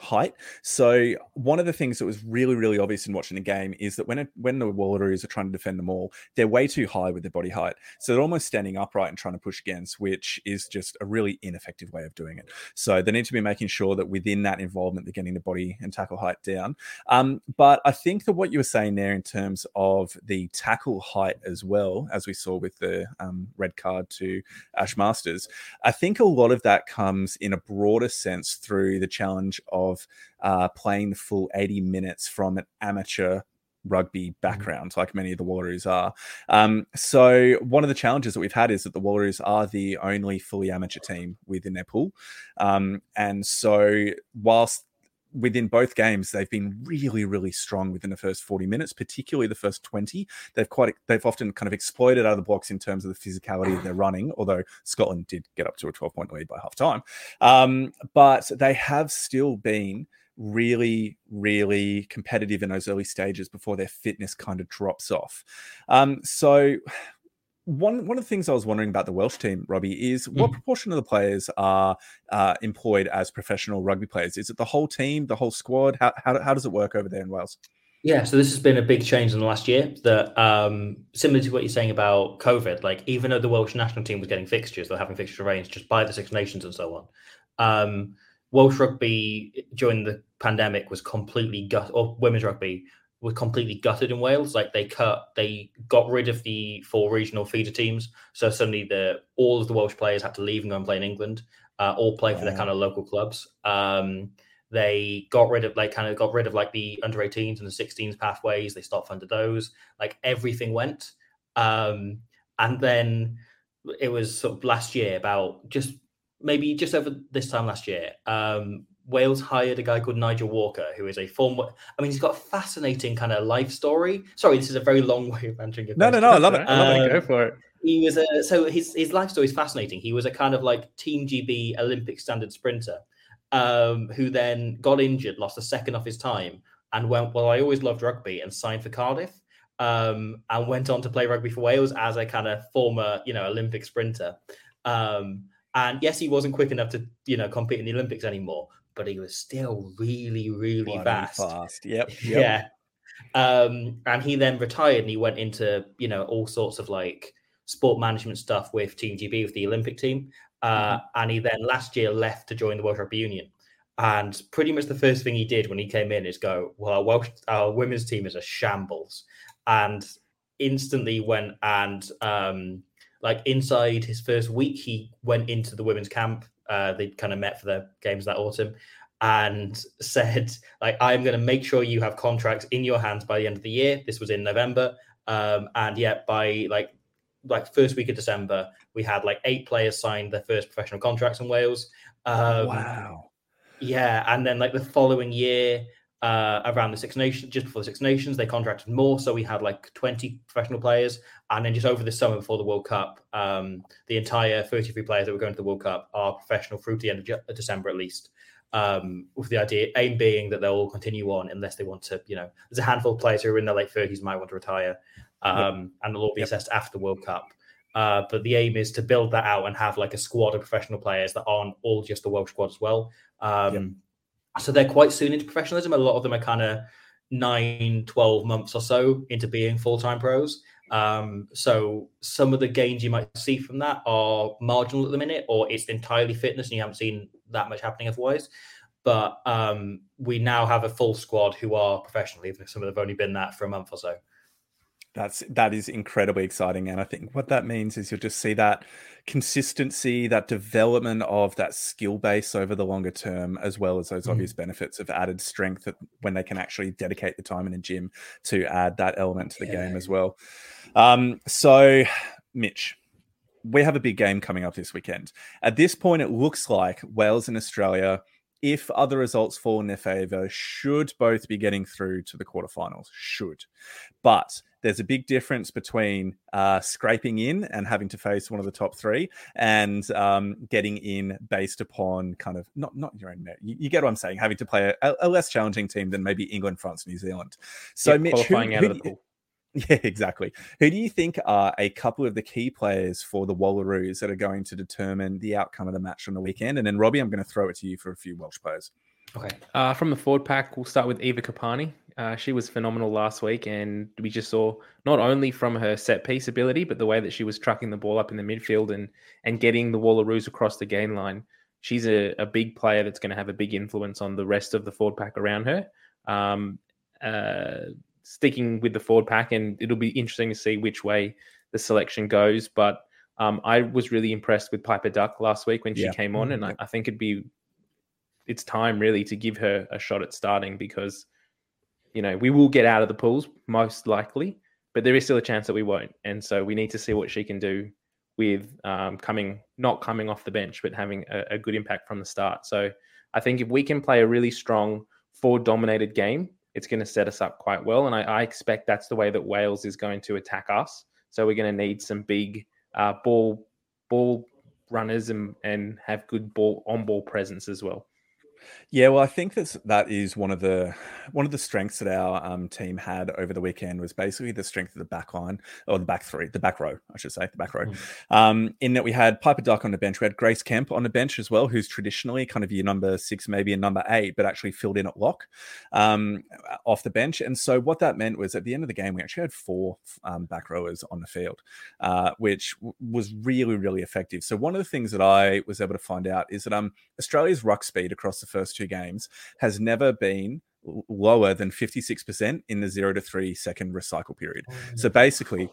height. So one of the things that was really really obvious in watching the game is that when it, when the Wallaroos are trying to defend the maul, they're way too high with their body height. So they're almost standing upright and trying to push against, which is just a really ineffective way of doing it. So they need to be making sure that within that involvement they're getting the body and tackle height down. Um, but I think that what you were saying there in terms of the tackle height as well, as we saw with the um, red card to Ash Masters. I think a lot of that comes in a broader sense through the challenge of uh, playing the full 80 minutes from an amateur rugby mm-hmm. background, mm like many of the Wallaroos are. Um, so one of the challenges that we've had is that the Wallaroos are the only fully amateur team within their pool, um, and so whilst within both games, they've been really, really strong within the first 40 minutes, particularly the first 20. They've quite they've often kind of exploited other blocks in terms of the physicality of their running, although Scotland did get up to a 12 point lead by half time. Um, but they have still been really, really competitive in those early stages before their fitness kind of drops off. Um, so one one of the things I was wondering about the Welsh team, Robbie, is what mm. proportion of the players are uh, employed as professional rugby players? Is it the whole team, the whole squad? How, how, how does it work over there in Wales? Yeah, so this has been a big change in the last year. That um, similar to what you're saying about COVID, like even though the Welsh national team was getting fixtures, they're having fixtures arranged just by the Six Nations and so on. Um, Welsh rugby during the pandemic was completely gut, or women's rugby were completely gutted in Wales. Like they cut, they got rid of the four regional feeder teams. So suddenly the all of the Welsh players had to leave and go and play in England, uh, all play for their kind of local clubs. Um, they got rid of like kind of got rid of like the under 18s and the 16s pathways. They stopped funding those. Like everything went. Um, and then it was sort of last year about just maybe just over this time last year. Um, Wales hired a guy called Nigel Walker, who is a former. I mean, he's got a fascinating kind of life story. Sorry, this is a very long *laughs* way of answering your. No, question. no, no. I love it. I love um, it. Go for it. He was a so his his life story is fascinating. He was a kind of like Team GB Olympic standard sprinter, um, who then got injured, lost a second off his time, and went. Well, I always loved rugby and signed for Cardiff, um, and went on to play rugby for Wales as a kind of former, you know, Olympic sprinter. Um, and yes, he wasn't quick enough to, you know, compete in the Olympics anymore but he was still really, really fast. Fast. Yep. *laughs* yep. yeah. Um, and he then retired and he went into, you know, all sorts of like sport management stuff with Team GB, with the Olympic team. Uh, mm-hmm. And he then last year left to join the World Rugby Union. And pretty much the first thing he did when he came in is go, well, our, Welsh, our women's team is a shambles. And instantly went and, um, like inside his first week, he went into the women's camp uh, they kind of met for the games that autumn and *laughs* said like i'm going to make sure you have contracts in your hands by the end of the year. This was in november um, and yet by like like first week of december we had like eight players signed their first professional contracts in wales. Um, wow. yeah and then like the following year uh, around the Six Nations, just before the Six Nations, they contracted more. So we had like 20 professional players. And then just over the summer before the World Cup, um, the entire 33 players that were going to the World Cup are professional through to the end of December at least. Um, with the idea, aim being that they'll all continue on unless they want to, you know, there's a handful of players who are in their late 30s might want to retire. Um, yep. And they'll all be yep. assessed after the World Cup. Uh, but the aim is to build that out and have like a squad of professional players that aren't all just the Welsh squad as well. Um, so they're quite soon into professionalism. A lot of them are kind of nine, 12 months or so into being full time pros. Um, so some of the gains you might see from that are marginal at the minute, or it's entirely fitness and you haven't seen that much happening otherwise. But um, we now have a full squad who are professional, even if some of them have only been that for a month or so. That's that is incredibly exciting, and I think what that means is you'll just see that consistency, that development of that skill base over the longer term, as well as those mm. obvious benefits of added strength when they can actually dedicate the time in a gym to add that element to the yeah. game as well. Um, so, Mitch, we have a big game coming up this weekend. At this point, it looks like Wales and Australia if other results fall in their favor, should both be getting through to the quarterfinals. Should. But there's a big difference between uh, scraping in and having to face one of the top three and um, getting in based upon kind of not not your own net. You, you get what I'm saying? Having to play a, a, less challenging team than maybe England, France, New Zealand. So, yeah, Mitch, who, who, *laughs* Yeah, exactly. Who do you think are a couple of the key players for the Wallaroos that are going to determine the outcome of the match on the weekend? And then, Robbie, I'm going to throw it to you for a few Welsh players. Okay. Uh, from the forward pack, we'll start with Eva Karpani. Uh, she was phenomenal last week, and we just saw not only from her set piece ability, but the way that she was trucking the ball up in the midfield and and getting the Wallaroos across the game line. She's a, a big player that's going to have a big influence on the rest of the forward pack around her. Um, uh, sticking with the forward pack, and it'll be interesting to see which way the selection goes. But um, I was really impressed with Piper Duck last week when she yeah. came on, and I, I, think it'd be it's time really to give her a shot at starting because you know we will get out of the pools most likely, but there is still a chance that we won't, and so we need to see what she can do with um, coming not coming off the bench but having a, a good impact from the start. So I think if we can play a really strong forward dominated game it's going to set us up quite well. And I, I, expect that's the way that Wales is going to attack us. So we're going to need some big uh, ball ball runners and and have good ball on ball presence as well. Yeah, well, I think that's that is one of the one of the strengths that our um, team had over the weekend was basically the strength of the back line or the back three, the back row, I should say, the back row. Mm. Um, in that we had Piper Duck on the bench, we had Grace Kemp on the bench as well, who's traditionally kind of your number six, maybe a number eight, but actually filled in at lock um, off the bench. And so what that meant was at the end of the game, we actually had four um, back rowers on the field, uh, which w- was really, really effective. So one of the things that I was able to find out is that um, Australia's ruck speed across the first two games has never been lower than 56% in the zero to three second recycle period. Oh, so basically,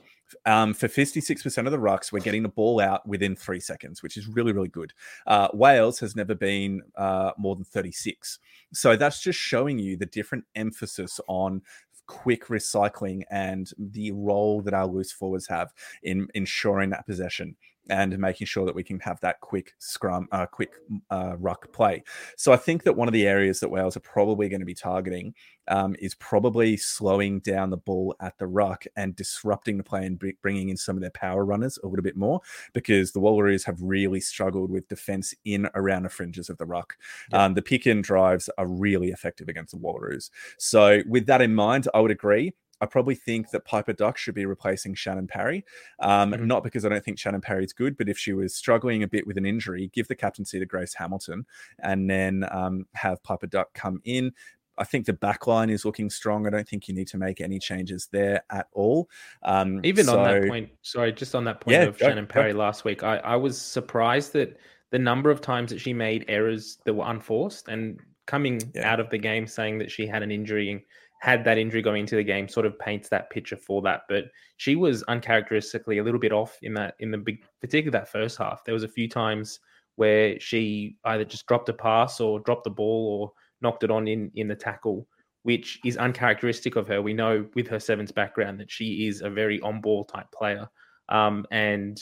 um, for 56% of the rucks, we're getting the ball out within three seconds, which is really, really good. Uh, Wales has never been uh, more than 36. So that's just showing you the different emphasis on quick recycling and the role that our loose forwards have in ensuring that possession and making sure that we can have that quick scrum, uh, quick uh, ruck play. So I think that one of the areas that Wales are probably going to be targeting um, is probably slowing down the ball at the ruck and disrupting the play and bringing in some of their power runners a little bit more because the Wallaroos have really struggled with defense in around the fringes of the ruck. Yeah. Um, the pick and drives are really effective against the Wallaroos. So with that in mind, I would agree. I probably think that Piper Duck should be replacing Shannon Parry. Um, mm-hmm. Not because I don't think Shannon Parry is good, but if she was struggling a bit with an injury, give the captaincy to Grace Hamilton and then um, have Piper Duck come in. I think the back line is looking strong. I don't think you need to make any changes there at all. Um, Even so, on that point, sorry, just on that point yeah, of go, Shannon Parry go. last week, I, I was surprised that the number of times that she made errors that were unforced and coming yeah. out of the game saying that she had an injury had that injury going into the game sort of paints that picture for that. But she was uncharacteristically a little bit off in that in the big, particularly that first half. There was a few times where she either just dropped a pass or dropped the ball or knocked it on in in the tackle, which is uncharacteristic of her. We know with her sevens background that she is a very on ball type player, um, and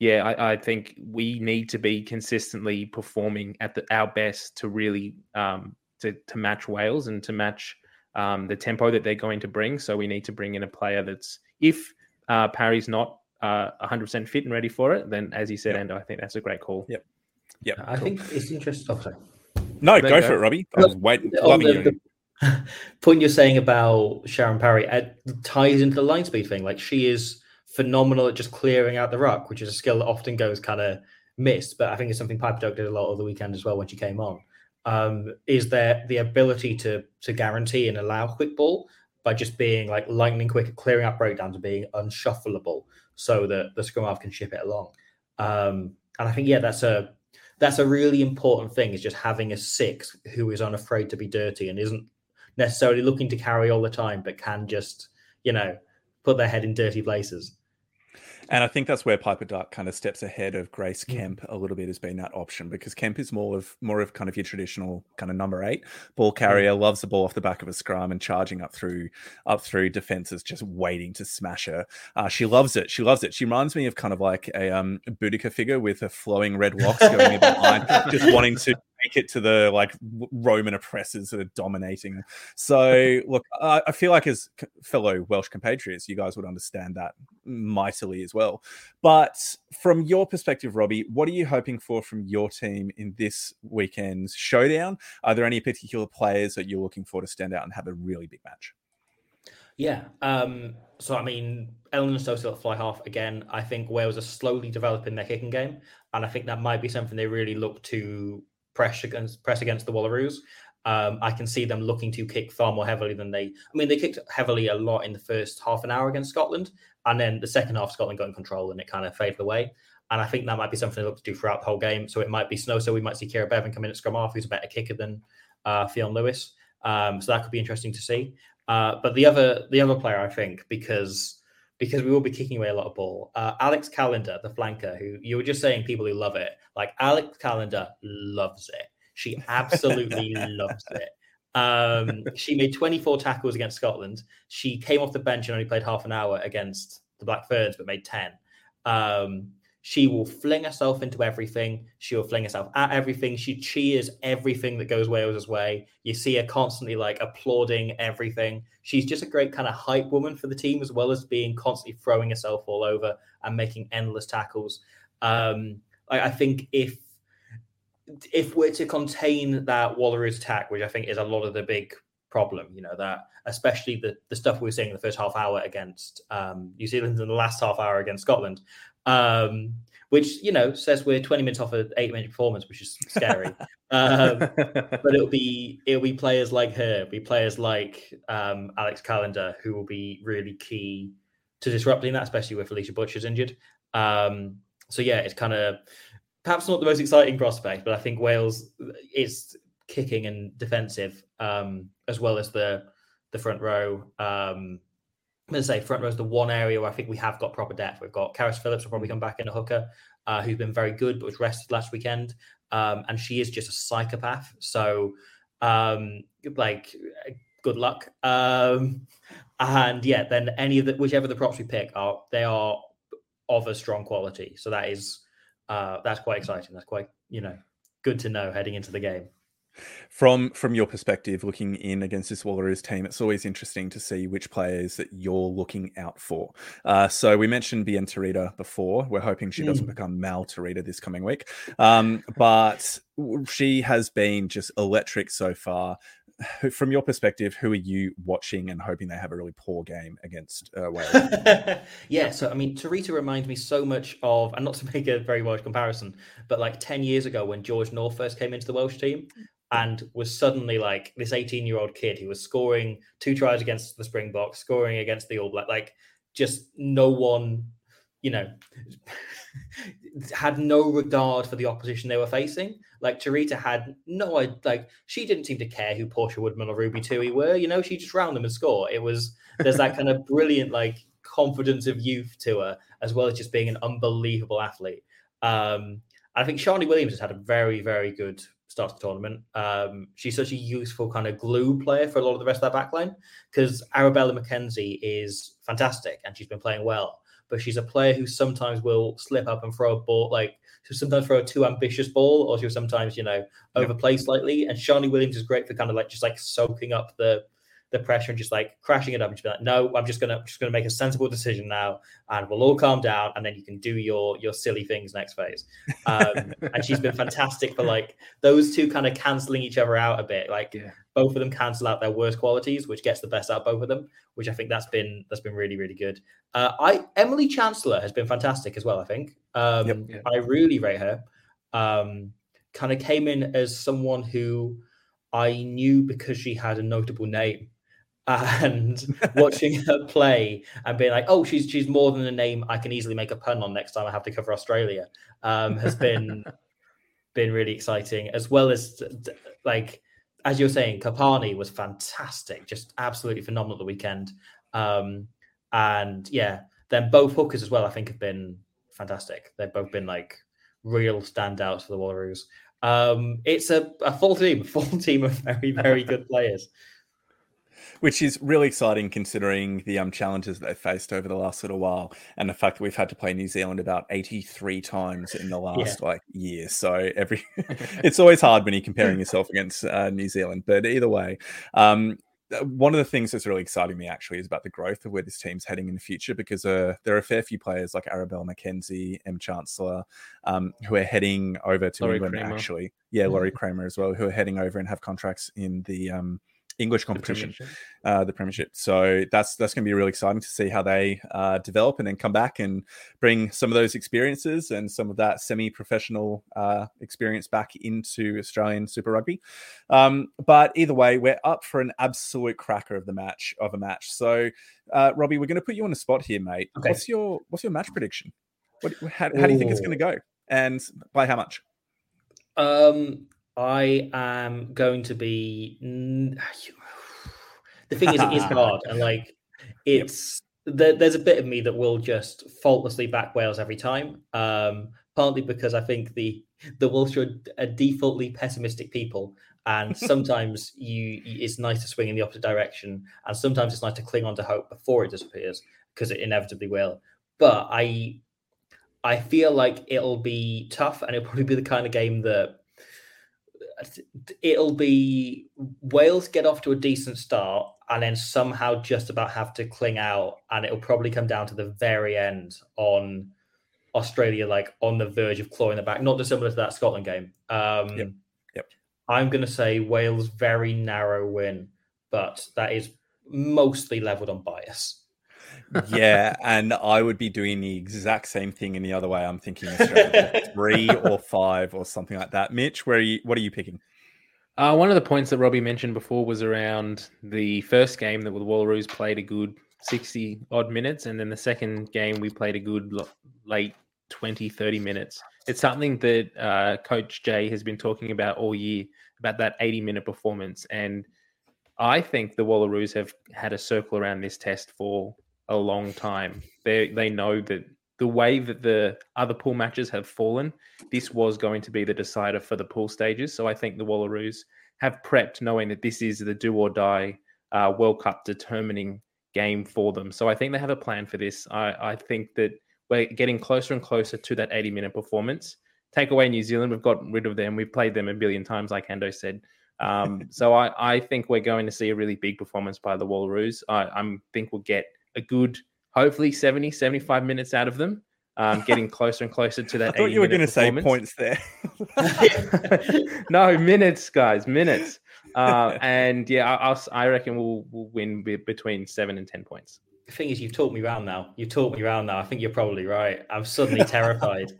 yeah, I, I, think we need to be consistently performing at the, our best to really um, to to match Wales and to match um, the tempo that they're going to bring. So we need to bring in a player that's if uh, Parry's not uh, 100% fit and ready for it, then as you said, yep. Ando, I think that's a great call. Yep. Yep. I cool. think it's interesting. Oh, sorry. No, go, go, for it, Robbie. I was waiting, loving the, you. The *laughs* point you're saying about Shannon Parry ties into the line speed thing. Like she is phenomenal at just clearing out the ruck, which is a skill that often goes kind of missed. But I think it's something Piper Duck did a lot over the weekend as well when she came on um, is there the ability to to guarantee and allow quick ball by just being like lightning quick at clearing up breakdowns and being unshuffleable so that the scrum half can ship it along. Um, and I think yeah, that's a that's a really important thing is just having a six who is unafraid to be dirty and isn't necessarily looking to carry all the time, but can just you know put their head in dirty places. And I think that's where Piper Duck kind of steps ahead of Grace mm. Kemp a little bit as being that option because Kemp is more of more of kind of your traditional kind of number eight ball carrier, mm. loves the ball off the back of a scrum and charging up through up through defenses, just waiting to smash her. Uh, she loves it. She loves it. She reminds me of kind of like a um Boudica figure with a flowing red locks going in behind, just wanting to make it to the like Roman oppressors that are dominating. So *laughs* look, I, I feel like as fellow Welsh compatriots, you guys would understand that mightily as well. But from your perspective, Robbie, what are you hoping for from your team in this weekend's showdown? Are there any particular players that you're looking for to stand out and have a really big match? Yeah. Um, so I mean, Ellen and Stokes at fly half again. I think Wales are slowly developing their kicking game, and I think that might be something they really look to press against press against the Wallaroos. Um, I can see them looking to kick far more heavily than they. I mean, they kicked heavily a lot in the first half an hour against Scotland, and then the second half, Scotland got in control and it kind of faded away. And I think that might be something they look to do throughout the whole game. So it might be snow. So we might see Keira Bevan come in at scrum half, who's a better kicker than uh, Ffion Lewis. Um, so that could be interesting to see. Uh, but the other the other player, I think, because because we will be kicking away a lot of ball. Uh, Alex Callender, the flanker, who you were just saying people who love it, like Alex Callender loves it. She *laughs* absolutely loves it. Um, she made 24 tackles against Scotland. She came off the bench and only played half an hour against the Black Ferns, but made 10. Um, she will fling herself into everything. She will fling herself at everything. She cheers everything that goes Wales's way. You see her constantly like applauding everything. She's just a great kind of hype woman for the team, as well as being constantly throwing herself all over and making endless tackles. Um, I, I think if if we're to contain that Wallaroos attack, which I think is a lot of the big problem, you know, that especially the, the stuff we were seeing in the first half hour against um, New Zealand and the last half hour against Scotland, um, which, you know, says we're 20 minutes off an eight minute performance, which is scary. um, *laughs* but it'll be it'll be players like her, it'll be players like um, Alex Callender who will be really key to disrupting that, especially with Alisha Butchers injured. Um, so yeah, it's kind of perhaps not the most exciting prospect, but I think Wales is kicking and defensive um, as well as the the front row. I'm going to say front row is the one area where I think we have got proper depth. We've got Carys Phillips will probably come back in a hooker, uh, who's been very good but was rested last weekend, um, and she is just a psychopath. So, um, like, good luck. Um, and yeah, then any of the whichever the props we pick are they are of a strong quality. So that is uh, that's quite exciting. That's quite you know good to know heading into the game. From from your perspective, looking in against this Wallaroos team, it's always interesting to see which players that you're looking out for. Uh, so we mentioned Bienne Terita before. We're hoping she doesn't mm. become Mal Terita this coming week, um, but she has been just electric so far from your perspective, who are you watching and hoping they have a really poor game against uh, Wales? *laughs* yeah, so I mean, Terita reminds me so much of, and not to *laughs* make a very Welsh comparison, but like 10 years ago when George North first came into the Welsh team and was suddenly like this 18 year old kid who was scoring two tries against the Springboks, scoring against the All Black, like just no one, you know, *laughs* had no regard for the opposition they were facing. Like Terita had no, like she didn't seem to care who Portia Woodman or Ruby Tui were. You know, she just round them and score. It was there's that kind of *laughs* brilliant like confidence of youth to her, as well as just being an unbelievable athlete. Um, I think Sharni Williams has had a very, very good start to the tournament. Um, she's such a useful kind of glue player for a lot of the rest of that backline because Arabella McKenzie is fantastic and she's been playing well but she's a player who sometimes will slip up and throw a ball like she'll sometimes throw a too ambitious ball or she'll sometimes you know overplay slightly and Sharni Williams is great for kind of like just like soaking up the the pressure and just like crashing it up and just be like, no, I'm just gonna just gonna make a sensible decision now, and we'll all calm down, and then you can do your your silly things next phase. Um, *laughs* and she's been fantastic for like those two kind of canceling each other out a bit. Like yeah. both of them cancel out their worst qualities, which gets the best out both of them. Which I think that's been that's been really really good. Uh, I Emily Chancellor has been fantastic as well. I think um, yep, yep. I really rate her. Um, kind of came in as someone who I knew because she had a notable name and *laughs* watching her play and being like, oh, she's she's more than a name I can easily make a pun on next time I have to cover Australia um, has been *laughs* been really exciting, as well as like as you're saying, Karpani was fantastic, just absolutely phenomenal the weekend. Um, and yeah, then both hookers as well, I think have been fantastic. They've both been like real standouts for the Wallaroos. Um, it's a, a full team, *laughs* full team of very, very good players which is really exciting considering the um, challenges that they've faced over the last little while and the fact that we've had to play New Zealand about 83 times in the last yeah. like year. So every *laughs* *laughs* it's always hard when you're comparing yourself against uh, New Zealand. But either way, um, uh, one of the things that's really exciting me actually is about the growth of where this team's heading in the future because uh, there are a fair few players like Arabella McKenzie, M Chancellor, um, who are heading over to Lori England Cramer. actually. Yeah, Lori Cramer as well, who are heading over and have contracts in the um, English competition, uh, the Premiership. So that's that's going to be really exciting to see how they uh, develop and then come back and bring some of those experiences and some of that semi-professional uh, experience back into Australian Super Rugby. Um, but either way, we're up for an absolute cracker of the match of a match. So, uh, Robbie, we're going to put you on the spot here, mate. Okay. What's your what's your match prediction? What, how, how do you think it's going to go, and by how much? Um, I am going to be. *sighs* The thing is, it is *laughs* hard, and like it's yep. there, there's a bit of me that will just faultlessly back Wales every time. Um, partly because I think the the Welsh are a defaultly pessimistic people, and *laughs* sometimes you it's nice to swing in the opposite direction, and sometimes it's nice to cling on to hope before it disappears because it inevitably will. But I I feel like it'll be tough, and it'll probably be the kind of game that it'll be Wales get off to a decent start and then somehow just about have to cling out, and it'll probably come down to the very end on Australia, like on the verge of clawing the back, not dissimilar to that Scotland game. Um, yep. Yep. I'm going to say Wales very narrow win, but that is mostly leveled on bias yeah, and I would be doing the exact same thing in the other way. I'm thinking *laughs* three or five or something like that. Mitch, where are you? What are you picking? Uh, one of the points that Robbie mentioned before was around the first game that the Wallaroos played a good 60 odd minutes, and then the second game we played a good late 20, 30 minutes. It's something that uh, Coach Jay has been talking about all year about that 80 minute performance. And I think the Wallaroos have had a circle around this test for a long time. They they know that the way that the other pool matches have fallen, this was going to be the decider for the pool stages. So I think the Wallaroos have prepped knowing that this is the do or die uh, World Cup determining game for them. So I think they have a plan for this. I, I think that we're getting closer and closer to that 80 minute performance. Take away New Zealand, we've got rid of them. We've played them a billion times, like Ando said. Um, *laughs* so I, I think we're going to see a really big performance by the Wallaroos. I, I think we'll get a good, hopefully 70, 75 minutes out of them. Um, *laughs* getting closer and closer to that. I thought you were going to say points there. *laughs* no, minutes, guys, minutes. Uh, *laughs* and yeah, I, I reckon we'll, we'll win between seven and 10 points. The thing is, you've talked me around now. You've talked me around now. I think you're probably right. I'm suddenly terrified.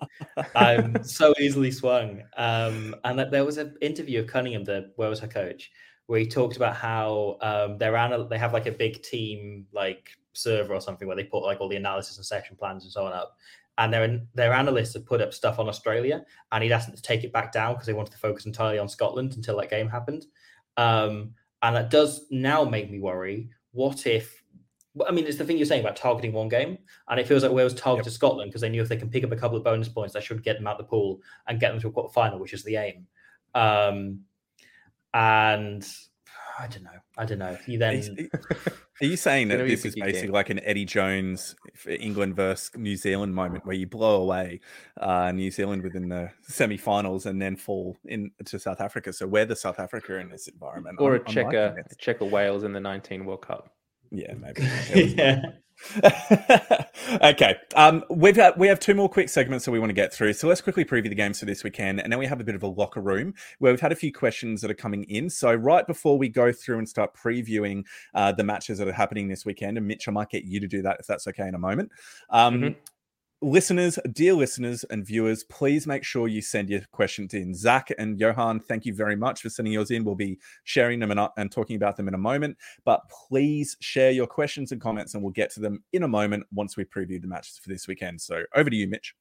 I'm so easily swung. Um, and there was an interview of Cunningham, the where was her coach, where he talked about how um, they're anal- they have like a big team like server or something where they put like all the analysis and session plans and so on up. And their their analysts have put up stuff on Australia, and he'd asked them to take it back down because they wanted to focus entirely on Scotland until that game happened. Um, and that does now make me worry. What if? I mean, it's the thing you're saying about targeting one game, and it feels like Wales targeted yep. Scotland because they knew if they can pick up a couple of bonus points, that should get them out the pool and get them to a quarter final, which is the aim. Um, and I don't know. I don't know. You then are you saying *laughs* that this is basically like an Eddie Jones England versus New Zealand moment where you blow away uh, New Zealand within the semi-finals and then fall into South Africa? So we're the South Africa in this environment, or I'm, a Checker, Checker Wales in the 19 World Cup. Yeah, maybe. *laughs* yeah. *laughs* okay. Um, we've we have two more quick segments that we want to get through. So let's quickly preview the games for this weekend. And then we have a bit of a locker room where we've had a few questions that are coming in. So right before we go through and start previewing uh, the matches that are happening this weekend, and Mitch, I might get you to do that if that's okay in a moment. Um, mm-hmm listeners, dear listeners and viewers, please make sure you send your questions in. Zach and Johan, thank you very much for sending yours in. We'll be sharing them and, uh, and talking about them in a moment. But please share your questions and comments, and we'll get to them in a moment once we preview the matches for this weekend. So over to you, Mitch.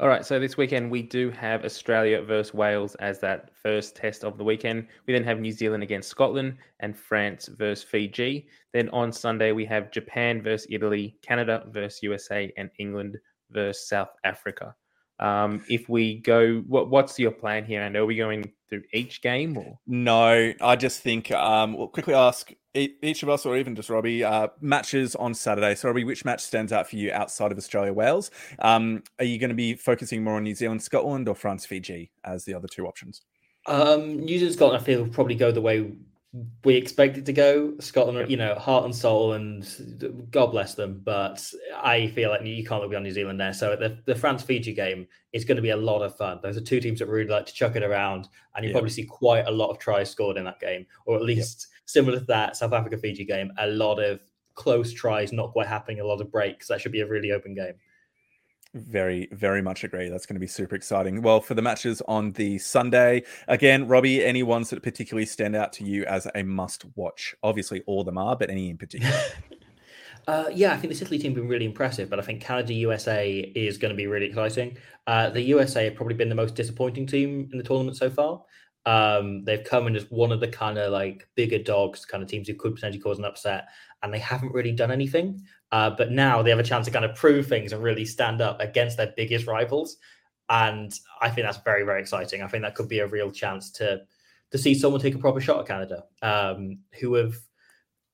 All right, so this weekend we do have Australia versus Wales as that first test of the weekend. We then have New Zealand against Scotland and France versus Fiji. Then on Sunday we have Japan versus Italy, Canada versus USA, and England versus South Africa. Um, if we go, what, what's your plan here? And are we going through each game? Or? No, I just think um, we'll quickly ask each of us, or even just Robbie, uh, matches on Saturday. So, Robbie, which match stands out for you outside of Australia Wales? Um, are you going to be focusing more on New Zealand Scotland or France Fiji as the other two options? Um, New Zealand Scotland, I feel, will probably go the way we expected to go. Scotland, you know, heart and soul, and God bless them. But I feel like you can't look beyond New Zealand there. So the, the France Fiji game is going to be a lot of fun. Those are two teams that really like to chuck it around, and you yep. probably see quite a lot of tries scored in that game, or at least yep. similar to that South Africa Fiji game, a lot of close tries, not quite happening, a lot of breaks. That should be a really open game. Very, very much agree. That's going to be super exciting. Well, for the matches on the Sunday, again, Robbie, any ones that particularly stand out to you as a must watch? Obviously, all of them are, but any in particular? *laughs* Uh, yeah, I think this Italy team has been really impressive, but I think Canada USA is going to be really exciting. Uh, the USA have probably been the most disappointing team in the tournament so far. Um, they've come in as one of the kind of like bigger dogs, kind of teams who could potentially cause an upset, and they haven't really done anything. Uh, but now they have a chance to kind of prove things and really stand up against their biggest rivals. And I think that's very, very exciting. I think that could be a real chance to to see someone take a proper shot at Canada, um, who have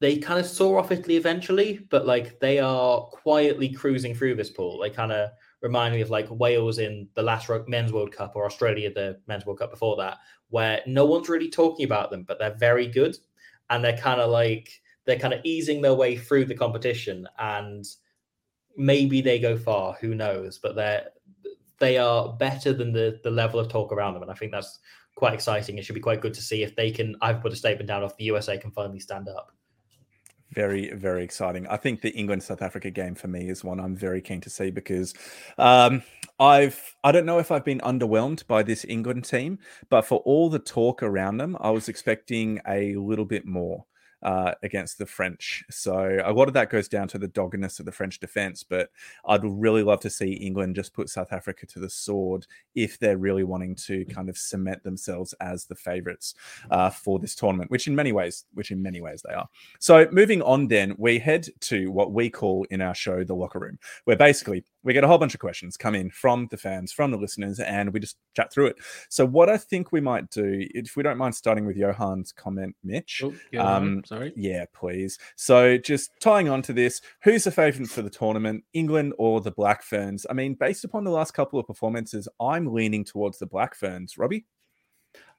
they kind of saw off Italy eventually, but like they are quietly cruising through this pool. They kind of remind me of like Wales in the last men's World Cup or Australia the men's World Cup before that, where no one's really talking about them, but they're very good, and they're kind of like they're kind of easing their way through the competition, and maybe they go far. Who knows? But they're they are better than the the level of talk around them, and I think that's quite exciting. It should be quite good to see if they can. I've put a statement down if the USA can finally stand up. Very, very exciting. I think the England South Africa game for me is one I'm very keen to see because um, I've I don't know if I've been underwhelmed by this England team, but for all the talk around them, I was expecting a little bit more uh, against the French. So a lot of that goes down to the doggedness of the French defense. But I'd really love to see England just put South Africa to the sword if they're really wanting to kind of cement themselves as the favourites uh, for this tournament, which in many ways, which in many ways they are. So moving on, then we head to what we call in our show the locker room, where basically we get a whole bunch of questions come in from the fans, from the listeners, and we just chat through it. So, what I think we might do, if we don't mind starting with Johan's comment, Mitch. Oh, um, sorry. Yeah, please. So, just tying on to this, who's the favourite for the tournament, England or the Black Ferns? I mean, based upon the last couple of performances, I'm leaning towards the Black Ferns. Robbie?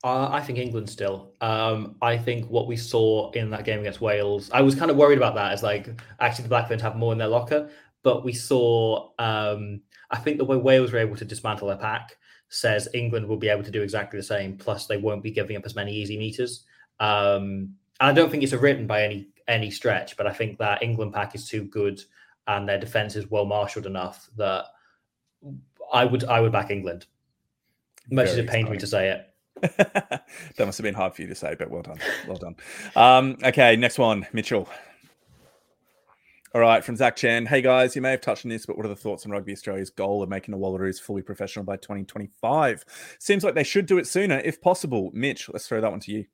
Uh, I think England still. Um, I think what we saw in that game against Wales, I was kind of worried about that. As like, actually, the Black Ferns have more in their locker but we saw, um, I think the way Wales were able to dismantle their pack says England will be able to do exactly the same. Plus, they won't be giving up as many easy meters. Um, and I don't think it's a written by any any stretch, but I think that England pack is too good and their defense is well marshaled enough that I would I would back England. Much Very as it pained me to say it. *laughs* that must have been hard for you to say, but well done. Well done. Um, okay, next one, Mitchell. All right, from Zach Chen. Hey guys, you may have touched on this, but what are the thoughts on Rugby Australia's goal of making the Wallaroos fully professional by 2025? Seems like they should do it sooner, if possible. Mitch, let's throw that one to you.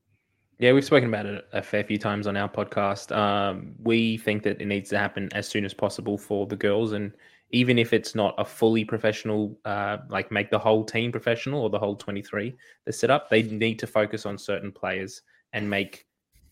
Yeah, we've spoken about it a fair few times on our podcast. Um, we think that it needs to happen as soon as possible for the girls, and even if it's not a fully professional, uh, like make the whole team professional or the whole 23 the set up, they need to focus on certain players and make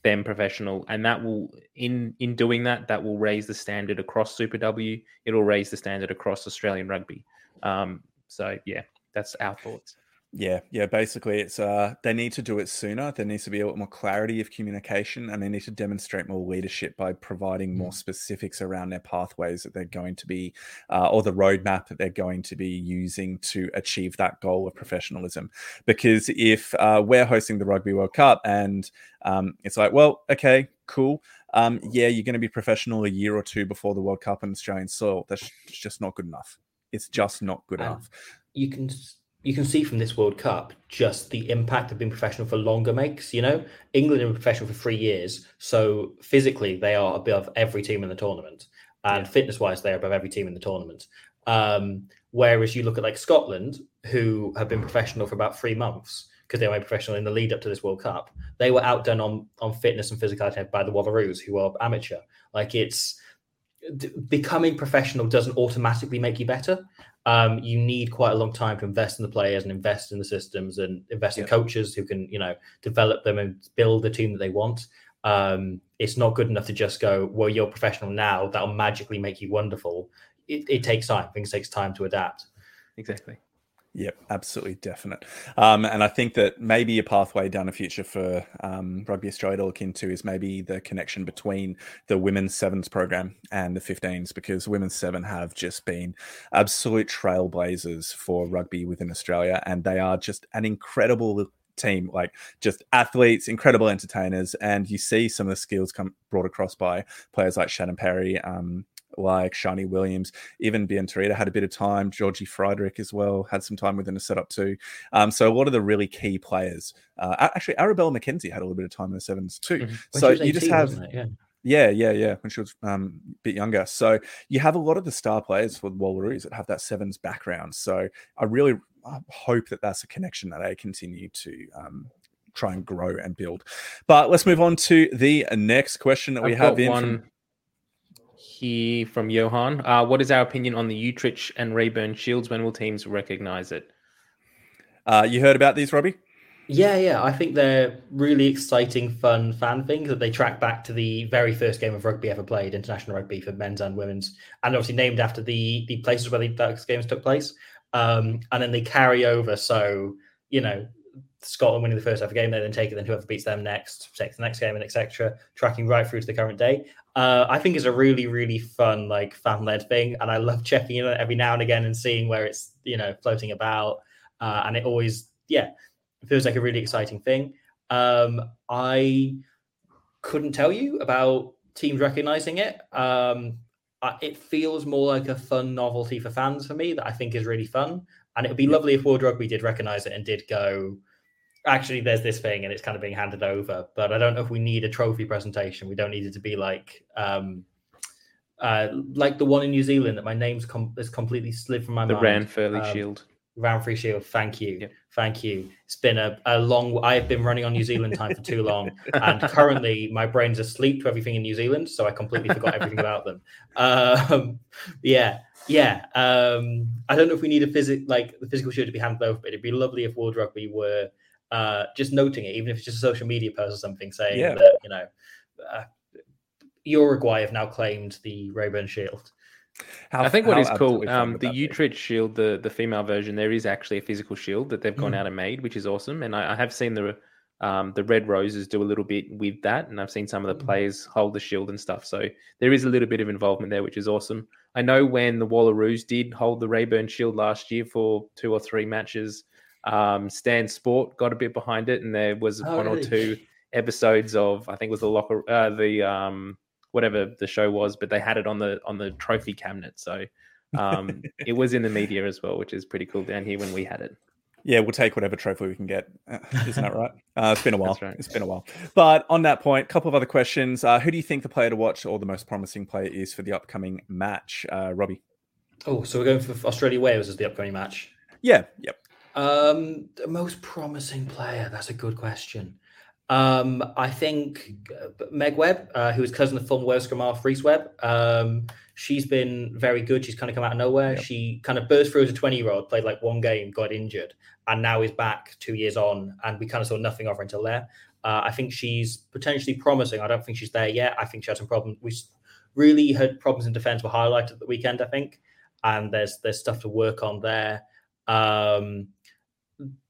them professional and that will in in doing that that will raise the standard across super w. It'll raise the standard across australian rugby. Um so yeah that's our thoughts yeah, yeah. Basically, it's uh, they need to do it sooner. There needs to be a lot more clarity of communication, and they need to demonstrate more leadership by providing more mm. specifics around their pathways that they're going to be, uh, or the roadmap that they're going to be using to achieve that goal of professionalism. Because if uh, we're hosting the Rugby World Cup, and um, it's like, well, okay, cool. Um, yeah, you're going to be professional a year or two before the World Cup on Australian soil. That's just not good enough. It's just not good um, enough. You can you can see from this World Cup just the impact of being professional for longer makes. You know, England have been professional for three years, so physically they are above every team in the tournament, and yeah. fitness-wise they are above every team in the tournament. Um, whereas you look at like Scotland, who have been professional for about three months because they were professional in the lead up to this World Cup, they were outdone on on fitness and physicality by the Wallaroos, who are amateur. Like it's becoming professional doesn't automatically make you better um, you need quite a long time to invest in the players and invest in the systems and invest in coaches who can, you know, develop them and build the team that they want. Um, it's not good enough to just go, well, you're professional now. That'll magically make you wonderful. It, it takes time. Things takes time to adapt. Exactly. Yep, absolutely definite. Um, and I think that maybe a pathway down the future for um, Rugby Australia to look into is maybe the connection between the women's sevens program and the 15s, because women's seven have just been absolute trailblazers for rugby within Australia, and they are just an incredible team, like just athletes, incredible entertainers, and you see some of the skills come brought across by players like Shannon Parry, um, like Sharni Williams, even Bienne Terita had a bit of time. Georgie Friedrich as well had some time within the setup too. Um, so a lot of the really key players, uh, actually Arabella McKenzie had a little bit of time in the sevens too. Mm-hmm. So you just have. Yeah. Yeah, yeah, yeah. When she was um, a bit younger, so you have a lot of the star players for the Wallaroos that have that sevens background. So I really hope that that's a connection that they continue to um, try and grow and build. But let's move on to the next question that we I've have in. One, from here from Johan. Uh, what is our opinion on the Utrecht and Raeburn Shields? When will teams recognize it? Uh, you heard about these, Robbie? Yeah, yeah. I think they're really exciting, fun fan things that they track back to the very first game of rugby ever played, international rugby for men's and women's, and obviously named after the the places where the, those games took place. Um, and then they carry over. So you know, Scotland winning the first ever game, they then take it, then whoever beats them next takes the next game, and etc. Tracking right through to the current day. Uh, I think it's a really, really fun, like fan led thing, and I love checking in every now and again and seeing where it's you know floating about, uh, and it always yeah feels like a really exciting thing. Um, I couldn't tell you about teams recognizing it. Um, it feels more like a fun novelty for fans for me that I think is really fun, and it would be lovely if World Rugby did recognize it and did go actually there's this thing and it's kind of being handed over but i don't know if we need a trophy presentation. We don't need it to be like um uh like the one in new zealand that my name's com- is completely slid from my the mind. Ranfurly um, shield. Ranfurly shield. Thank you. Yep. thank you. It's been a, a long i've been running on new zealand time for too long and *laughs* currently my brain's asleep to everything in new zealand so i completely forgot everything about them. Um yeah yeah um i don't know if we need a physic like the physical shield to be handed over but it'd be lovely if world rugby were uh, just noting it, even if it's just a social media post or something saying yeah. that, you know, uh, Uruguay have now claimed the Raeburn Shield. How, I think what is cool, um, the Utrecht Shield, the the female version, there is actually a physical shield that they've gone mm. out and made, which is awesome. And I, I have seen the um, the Red Roses do a little bit with that, and I've seen some of the mm. players hold the shield and stuff. So there is a little bit of involvement there, which is awesome. I know when the Wallaroos did hold the Raeburn Shield last year for two or three matches, um, Stan Sport got a bit behind it, and there was oh, one really? or two episodes of I think it was the locker, uh, the um, whatever the show was, but they had it on the on the trophy cabinet, so um, *laughs* it was in the media as well, which is pretty cool down here when we had it. Yeah, we'll take whatever trophy we can get. Uh, *laughs* isn't that right? Uh, it's been a *laughs* while. Right. It's been a while. But on that point, a couple of other questions. Uh, who do you think the player to watch or the most promising player is for the upcoming match, uh, Robbie? Oh, so we're going for Australia Wales as the upcoming match. Yeah. Yep. Um, the most promising player. That's a good question. Um, I think uh, Meg Webb, uh, who is cousin of former Wales scrum half Webb, um, she's been very good. She's kind of come out of nowhere. Yep. She kind of burst through as a 20 year old, played like one game, got injured, and now is back two years on. And we kind of saw nothing of her until there. Uh, I think she's potentially promising. I don't think she's there yet. I think she had some problems. We really had problems in defence were highlighted at the weekend, I think, and there's there's stuff to work on there. Um,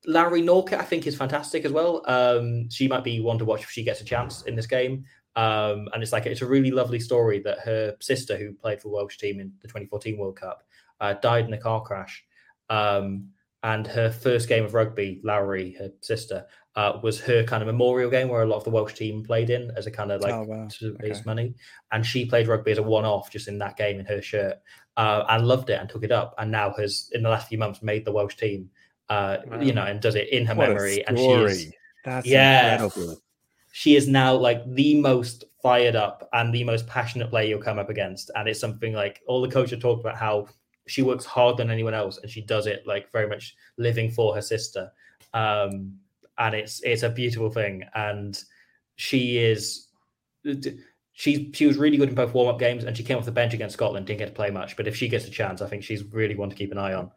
Lowri Norkett, I think, is fantastic as well. Um, she might be one to watch if she gets a chance in this game. Um, and it's like it's a really lovely story that her sister, who played for Welsh team in the 2014 World Cup, uh, died in a car crash. Um, and her first game of rugby, Lowri, her sister, uh, was her kind of memorial game where a lot of the Welsh team played in as a kind of like oh, wow. to raise okay. money. And she played rugby as a one-off just in that game in her shirt uh, and loved it and took it up. And now has in the last few months made the Welsh team uh, wow. you know, and does it in her what memory. And she is, That's yeah, incredible. she is now like the most fired up and the most passionate player you'll come up against. And it's something like all the coaches talked about how she works harder than anyone else, and she does it like very much living for her sister. Um, and it's it's a beautiful thing. And she is she she was really good in both warm up games, and she came off the bench against Scotland, didn't get to play much. But if she gets a chance, I think she's really one to keep an eye on.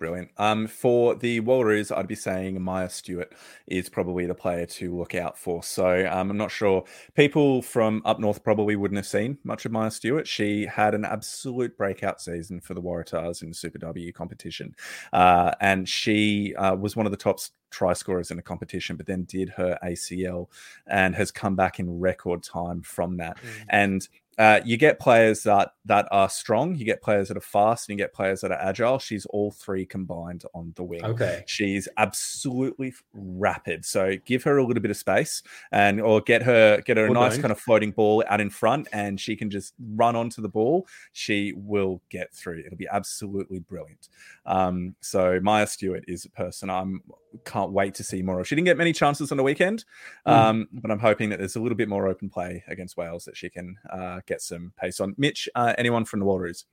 Brilliant. Um, for the Wallaroos, I'd be saying Maya Stewart is probably the player to look out for. So um, I'm not sure. People from up north probably wouldn't have seen much of Maya Stewart. She had an absolute breakout season for the Waratahs in the Super W competition. Uh, and she uh, was one of the top try scorers in the competition, but then did her ACL and has come back in record time from that. Mm. And uh, you get players that that are strong, you get players that are fast, and you get players that are agile. She's all three combined on the wing. Okay, she's absolutely rapid. So give her a little bit of space, and or get her get her a nice kind of floating ball out in front, and she can just run onto the ball. She will get through. It'll be absolutely brilliant. Um, so Maya Stewart is a person I'm can't wait to see more of. She didn't get many chances on the weekend, mm. um, but I'm hoping that there's a little bit more open play against Wales that she can uh, get some pace on. Mitch, uh, anyone from the Wallaroos?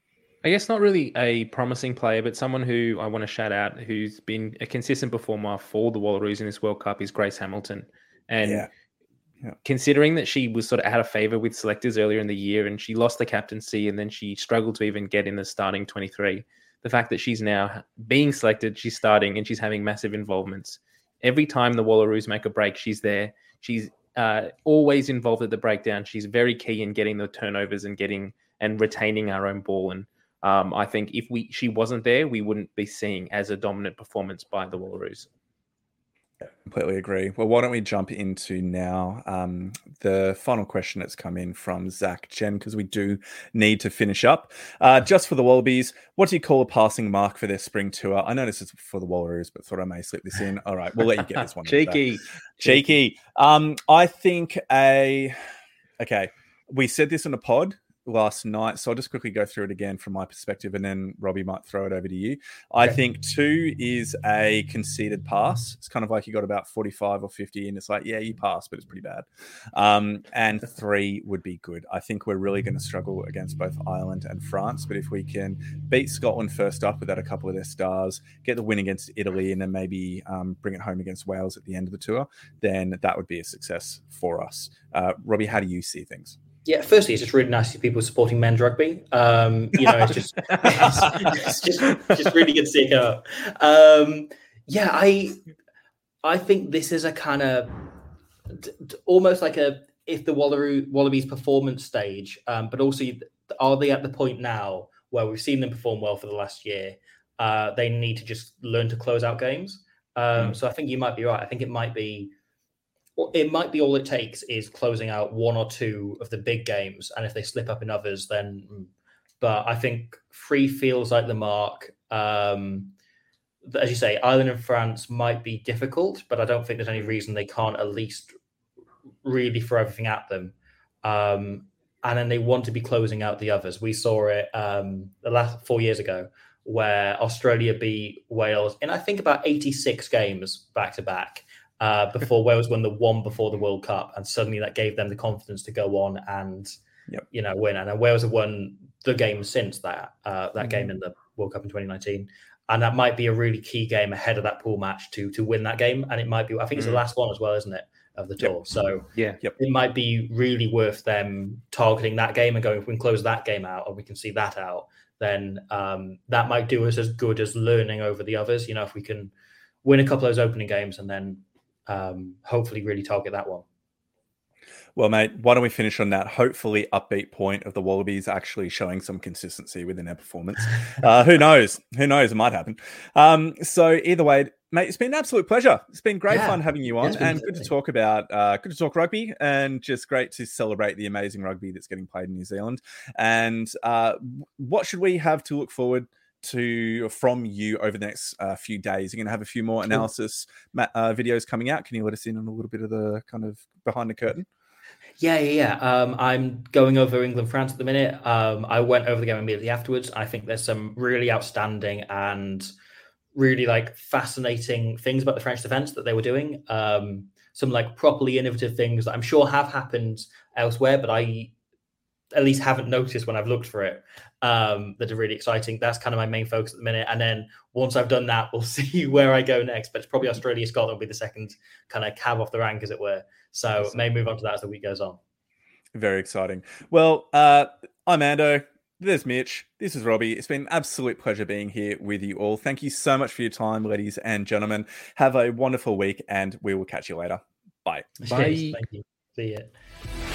I guess not really a promising player, but someone who I want to shout out who's been a consistent performer for the Wallaroos in this World Cup is Grace Hamilton. And yeah. Yeah. considering that she was sort of out of favor with selectors earlier in the year and she lost the captaincy and then she struggled to even get in the starting 23, the fact that she's now being selected, she's starting, and she's having massive involvements. Every time the Wallaroos make a break, she's there. She's uh, always involved at the breakdown. She's very key in getting the turnovers and getting and retaining our own ball. And um, I think if we she wasn't there, we wouldn't be seeing as a dominant performance by the Wallaroos. Completely agree. Well, why don't we jump into now um, the final question that's come in from Zach Jen because we do need to finish up. Uh, just for the Wallabies, what do you call a passing mark for their spring tour? I know this is for the Wallaroos, but thought I may slip this in. *laughs* All right, we'll let you get this one. Cheeky, cheeky. Um, I think a okay. We said this in a pod last night. So I'll just quickly go through it again from my perspective, and then Robbie might throw it over to you. I think two is a conceded pass. It's kind of like you got about 45 or 50, and it's like, yeah, you pass, but it's pretty bad. Um, and three would be good. I think we're really going to struggle against both Ireland and France, but if we can beat Scotland first up without a couple of their stars, get the win against Italy, and then maybe um, bring it home against Wales at the end of the tour, then that would be a success for us. Uh, Robbie, how do you see things? Yeah, firstly, it's just really nice to see people supporting men's rugby. Um, you know, it's just *laughs* it's, it's, just just really good to see it go. Um, yeah, I I think this is a kind of almost like a if the Wallaroo, Wallabies performance stage, um, but also are they at the point now where we've seen them perform well for the last year? Uh, they need to just learn to close out games. Um, mm. So I think you might be right. I think it might be it might be all it takes is closing out one or two of the big games, and if they slip up in others, then. Mm. But I think three feels like the mark. Um, as you say, Ireland and France might be difficult, but I don't think there's any reason they can't at least really throw everything at them. Um, and then they want to be closing out the others. We saw it um, the last four years ago, where Australia beat Wales in I think about 86 games back to back uh, before Wales won the one before the World Cup, and suddenly that gave them the confidence to go on and yep. you know win. And then Wales have won the game since that uh, that mm-hmm. game in the World Cup in 2019, and that might be a really key game ahead of that pool match to to win that game. And it might be, I think it's mm-hmm. the last one as well, isn't it, of the tour? Yep. So yeah, yep. it might be really worth them targeting that game and going. If we can close that game out, or we can see that out, then um, that might do us as good as learning over the others. You know, if we can win a couple of those opening games and then um, hopefully really target that one. Well, mate, why don't we finish on that hopefully upbeat point of the Wallabies actually showing some consistency within their performance? *laughs* Uh, who knows? Who knows? It might happen. Um, so either way, mate, it's been an absolute pleasure. It's been great yeah. fun having you on, and good to talk about. Uh, good to talk rugby, and just great to celebrate the amazing rugby that's getting played in New Zealand. And uh, what should we have to look forward? To from you over the next uh, few days. You're going to have a few more analysis uh, videos coming out. Can you let us in on a little bit of the kind of behind the curtain? Yeah, yeah, yeah. Um, I'm going over England France at the minute. Um, I went over the game immediately afterwards. I think there's some really outstanding and really like fascinating things about the French defense that they were doing. Um, some like properly innovative things that I'm sure have happened elsewhere, but I at least haven't noticed when I've looked for it um, that are really exciting. That's kind of my main focus at the minute. And then once I've done that, *laughs* we'll see where I go next. But it's probably Australia, Scotland will be the second kind of cab off the rank, as it were. So awesome. may move on to that as the week goes on. Very exciting. Well, uh, I'm Ando. There's Mitch. This is Robbie. It's been an absolute pleasure being here with you all. Thank you so much for your time, ladies and gentlemen. Have a wonderful week, and we will catch you later. Bye. Bye. Thank you. See you.